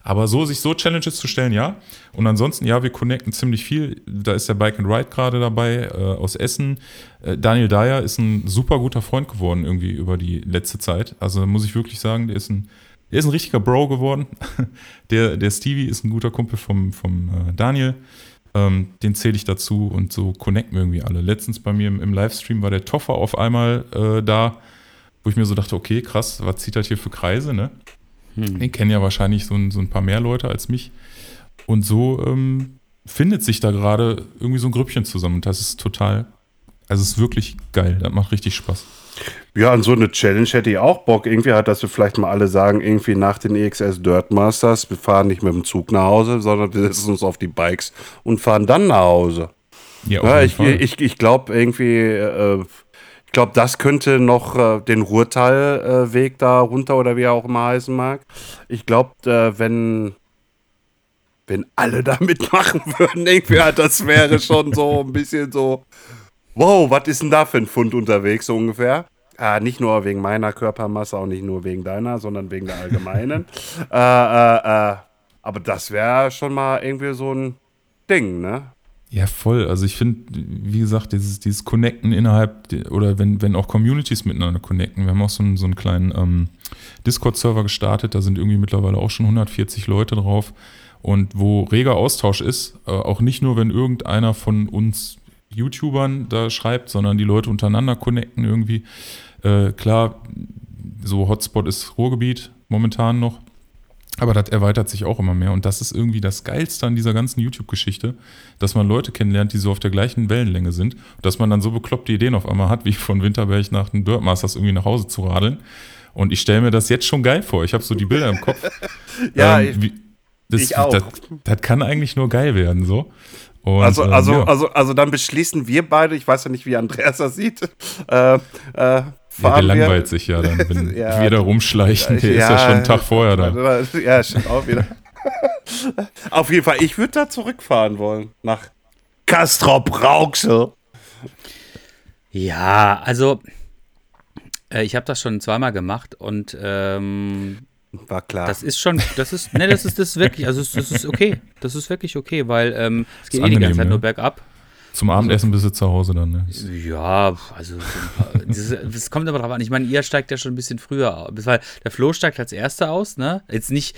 Aber so, sich so Challenges zu stellen, ja. Und ansonsten, ja, wir connecten ziemlich viel. Da ist der Bike and Ride gerade dabei äh, aus Essen. Äh, Daniel Dyer ist ein super guter Freund geworden irgendwie über die letzte Zeit. Also muss ich wirklich sagen, der ist ein, der ist ein richtiger Bro geworden. <laughs> Der, der Stevie ist ein guter Kumpel vom, vom äh, Daniel. Ähm, den zähle ich dazu und so connecten wir irgendwie alle. Letztens bei mir im, im Livestream war der Toffer auf einmal äh, da, wo ich mir so dachte, okay, krass, was zieht das hier für Kreise, ne? Den kennen ja wahrscheinlich so ein, so ein paar mehr Leute als mich. Und so ähm, findet sich da gerade irgendwie so ein Grüppchen zusammen. Und das ist total, also es ist wirklich geil. Das macht richtig Spaß. Ja, an so eine Challenge hätte ich auch Bock. Irgendwie hat, dass wir vielleicht mal alle sagen, irgendwie nach den EXS Dirt Masters, wir fahren nicht mit dem Zug nach Hause, sondern wir setzen uns auf die Bikes und fahren dann nach Hause. Ja, Ja, ich ich, ich glaube irgendwie, äh, ich glaube, das könnte noch äh, den Ruhrtalweg äh, da runter oder wie er auch immer heißen mag. Ich glaube, äh, wenn wenn alle da <laughs> mitmachen würden, irgendwie, ja, das wäre schon so ein bisschen so, wow, was ist denn da für ein Fund unterwegs so ungefähr? Äh, nicht nur wegen meiner Körpermasse, auch nicht nur wegen deiner, sondern wegen der allgemeinen. <laughs> äh, äh, äh, aber das wäre schon mal irgendwie so ein Ding, ne? Ja, voll. Also ich finde, wie gesagt, dieses, dieses Connecten innerhalb, de- oder wenn, wenn auch Communities miteinander connecten. Wir haben auch so einen, so einen kleinen ähm, Discord-Server gestartet, da sind irgendwie mittlerweile auch schon 140 Leute drauf. Und wo reger Austausch ist, äh, auch nicht nur, wenn irgendeiner von uns YouTubern da schreibt, sondern die Leute untereinander connecten irgendwie. Äh, klar, so Hotspot ist Ruhrgebiet momentan noch. Aber das erweitert sich auch immer mehr. Und das ist irgendwie das Geilste an dieser ganzen YouTube-Geschichte, dass man Leute kennenlernt, die so auf der gleichen Wellenlänge sind. Dass man dann so bekloppte Ideen auf einmal hat, wie von Winterberg nach den Dirt Masters irgendwie nach Hause zu radeln. Und ich stelle mir das jetzt schon geil vor. Ich habe so die Bilder im Kopf. <laughs> Ja, Ähm, wie, das, ich auch. Das, das kann eigentlich nur geil werden, so. Und, Also, ähm, also, ja. also, also dann beschließen wir beide, ich weiß ja nicht, wie Andreas das sieht, äh, äh, Ja, der langweilt sich ja dann, wenn <laughs> Ja. wir da rumschleichen. Der ist ja schon einen Tag vorher da. <laughs> Ja, stimmt auch wieder. Auf jeden Fall, ich würde da zurückfahren wollen. Nach Castrop Rauxel. Ja, also äh, ich habe das schon zweimal gemacht und ähm, War klar. das ist schon, das ist, ne, das ist das wirklich, also das ist okay, das ist wirklich okay, weil ähm, es geht eh die ganze Zeit ne? nur bergab. Zum Abendessen bist du zu Hause dann, ne? Ja, also es kommt aber drauf an. Ich meine, ihr steigt ja schon ein bisschen früher aus. Weil der Flo steigt als erster aus, ne? Jetzt nicht,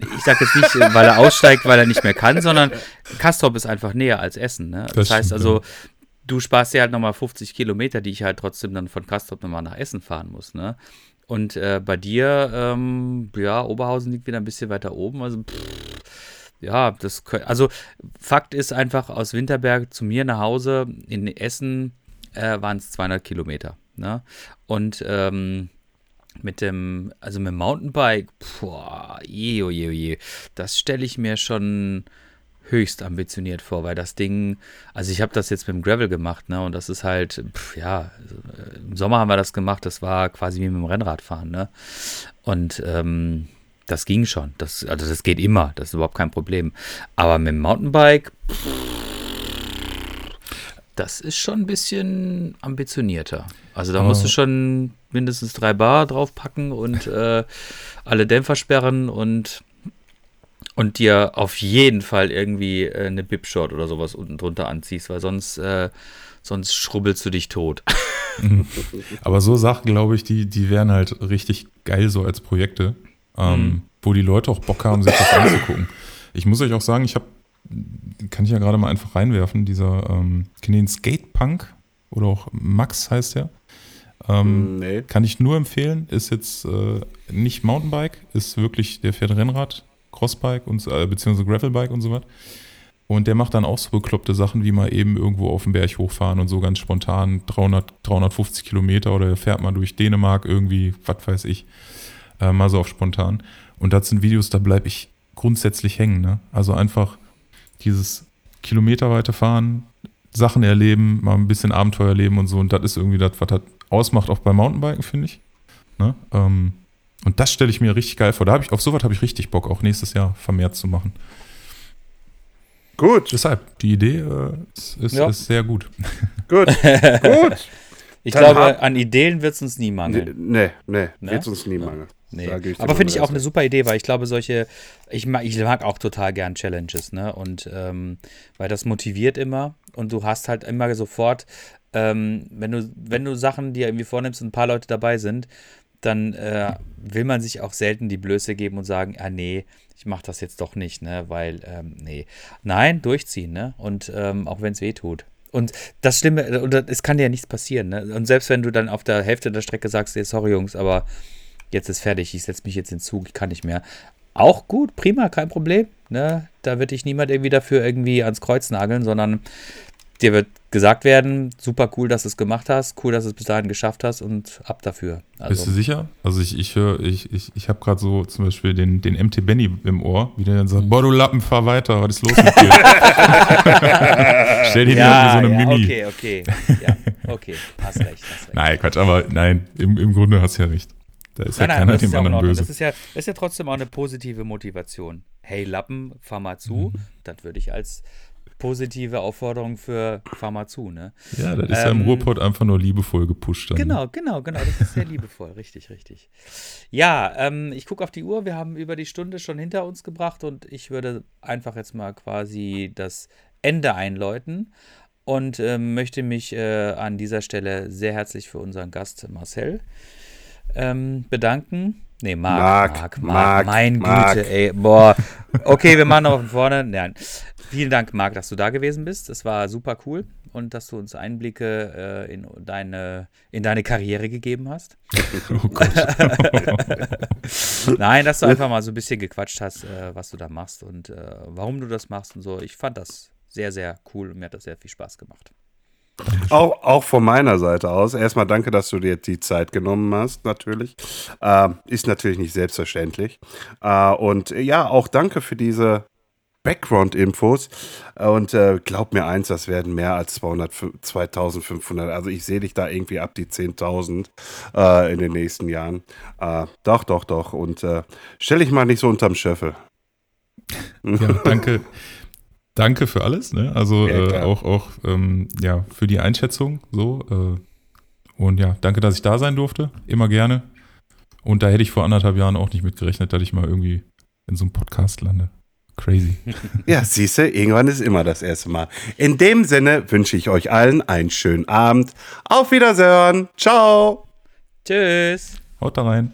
ich sag jetzt nicht, weil er aussteigt, weil er nicht mehr kann, sondern Kastrop ist einfach näher als Essen, ne? Das, Das heißt stimmt, also, du sparst dir halt nochmal 50 Kilometer, die ich halt trotzdem dann von Kastrop nochmal nach Essen fahren muss, ne? Und äh, bei dir, ähm, ja, Oberhausen liegt wieder ein bisschen weiter oben, also pff, ja, das kö- also Fakt ist einfach aus Winterberg zu mir nach Hause in Essen äh, waren es 200 Kilometer. Ne? Und ähm, mit dem, also mit dem Mountainbike, boah, je, je, je, das stelle ich mir schon höchst ambitioniert vor, weil das Ding, also ich habe das jetzt mit dem Gravel gemacht, ne, und das ist halt, pf, ja, also, äh, im Sommer haben wir das gemacht, das war quasi wie mit dem Rennradfahren, ne, und ähm, das ging schon, das, also das geht immer, das ist überhaupt kein Problem, aber mit dem Mountainbike, das ist schon ein bisschen ambitionierter. Also da Aber- musst du schon mindestens drei Bar draufpacken und äh, alle Dämpfer sperren und, und dir auf jeden Fall irgendwie äh, eine Bip-Short oder sowas unten drunter anziehst, weil sonst, äh, sonst schrubbelst du dich tot. <laughs> Aber so Sachen, glaube ich, die, die wären halt richtig geil so als Projekte, ähm, Mhm. wo die Leute auch Bock haben, sich das <laughs> anzugucken. Ich muss euch auch sagen, ich habe, kann ich ja gerade mal einfach reinwerfen, dieser, ähm, kennt den Skatepunk oder auch Max heißt der. Ähm, nee. Kann ich nur empfehlen, ist jetzt äh, nicht Mountainbike, ist wirklich, der fährt Rennrad, Crossbike und äh, beziehungsweise Gravelbike und so was. Und der macht dann auch so bekloppte Sachen, wie mal eben irgendwo auf den Berg hochfahren und so ganz spontan 300, 350 Kilometer oder er fährt mal durch Dänemark irgendwie, was weiß ich, äh, mal so auf spontan. Und das sind Videos, da bleibe ich grundsätzlich hängen. Ne? Also einfach dieses kilometerweite Fahren, Sachen erleben, mal ein bisschen Abenteuer erleben und so. Und das ist irgendwie das, was das ausmacht, auch beim Mountainbiken, finde ich. Ne? Ähm, und das stelle ich mir richtig geil vor. Da habe ich, auf sowas habe ich richtig Bock, auch nächstes Jahr vermehrt zu machen. Gut, Deshalb, die Idee äh, ist, ist, Ja. ist sehr gut. <laughs> gut, gut. Ich Dann glaube, hab- an Ideen wird es uns nie Nee, mangeln. nee, nee Ne? wird uns nie mangeln. Nee. Aber finde ich auch eine super Idee, weil ich glaube, solche, ich mag, ich mag auch total gern Challenges, ne? Und ähm, weil das motiviert immer und du hast halt immer sofort, ähm, wenn du, wenn du Sachen dir irgendwie vornimmst und ein paar Leute dabei sind, dann äh, will man sich auch selten die Blöße geben und sagen, ah nee, ich mache das jetzt doch nicht, ne? Weil, ähm, nee. Nein, durchziehen, ne? Und ähm, auch wenn es weh tut. Und das Schlimme, und es kann dir ja nichts passieren, ne? Und selbst wenn du dann auf der Hälfte der Strecke sagst, nee, sorry Jungs, aber jetzt ist fertig, ich setze mich jetzt in Zug, ich kann nicht mehr. Auch gut, prima, kein Problem. Ne? Da wird dich niemand irgendwie dafür irgendwie ans Kreuz nageln, sondern dir wird gesagt werden, super cool, dass du es gemacht hast, cool, dass du es bis dahin geschafft hast und ab dafür. Bist du Also, sicher? Also ich, ich höre, ich, ich, ich habe gerade so zum Beispiel den, den MT Benny im Ohr, wie der dann sagt, boah du Lappen, fahr weiter, was ist los mit dir? <laughs> Stell dir ja, ja, so eine ja, Mini. okay, okay. Ja, okay, hast recht, hast recht. Nein, Quatsch, aber nein, im, im Grunde hast du ja recht. Da ist ja Nein, nein, keiner das ist dem ja anderen böse. Das ist, ja, das ist ja trotzdem auch eine positive Motivation. Hey Lappen, fahr mal zu. Mhm. Das würde ich als positive Aufforderung für fahr mal zu, ne? ja, das ist ja im Ähm, Ruhrpott einfach nur liebevoll gepusht. Dann. Genau, genau, genau. Das ist sehr liebevoll. <laughs> Richtig, richtig. Ja, ähm, ich gucke auf die Uhr. Wir haben über die Stunde schon hinter uns gebracht und ich würde einfach jetzt mal quasi das Ende einläuten und ähm, möchte mich äh, an dieser Stelle sehr herzlich für unseren Gast Marcel ähm, bedanken. Nee, Marc, Marc, Marc, Marc, mein Marc. Güte, ey, boah. Okay, wir machen noch von vorne. Nein. Vielen Dank, Marc, dass du da gewesen bist. Es war super cool und dass du uns Einblicke äh, in, deine, in deine Karriere gegeben hast. <laughs> Oh Gott. <laughs> Nein, dass du einfach mal so ein bisschen gequatscht hast, äh, was du da machst und äh, warum du das machst und so. Ich fand das sehr, sehr cool und mir hat das sehr viel Spaß gemacht. Auch, auch von meiner Seite aus. Erstmal danke, dass du dir die Zeit genommen hast, natürlich. Ähm, ist natürlich nicht selbstverständlich. Äh, und äh, ja, auch danke für diese Background-Infos. Und äh, glaub mir eins, das werden mehr als 200, 2500. Also ich sehe dich da irgendwie ab die 10.000 äh, in den nächsten Jahren. Äh, doch, doch, doch. Und äh, stell dich mal nicht so unterm Schöffel. Ja, danke. <laughs> danke für alles, ne? Also Ja, äh, auch, auch ähm, ja, für die Einschätzung so. Äh, und ja, danke, dass ich da sein durfte. Immer gerne. Und da hätte ich vor anderthalb Jahren auch nicht mit gerechnet, dass ich mal irgendwie in so einem Podcast lande. Crazy. <laughs> Ja, siehst du, irgendwann ist immer das erste Mal. In dem Sinne wünsche ich euch allen einen schönen Abend. Auf Wiedersehen. Ciao. Tschüss. Haut da rein.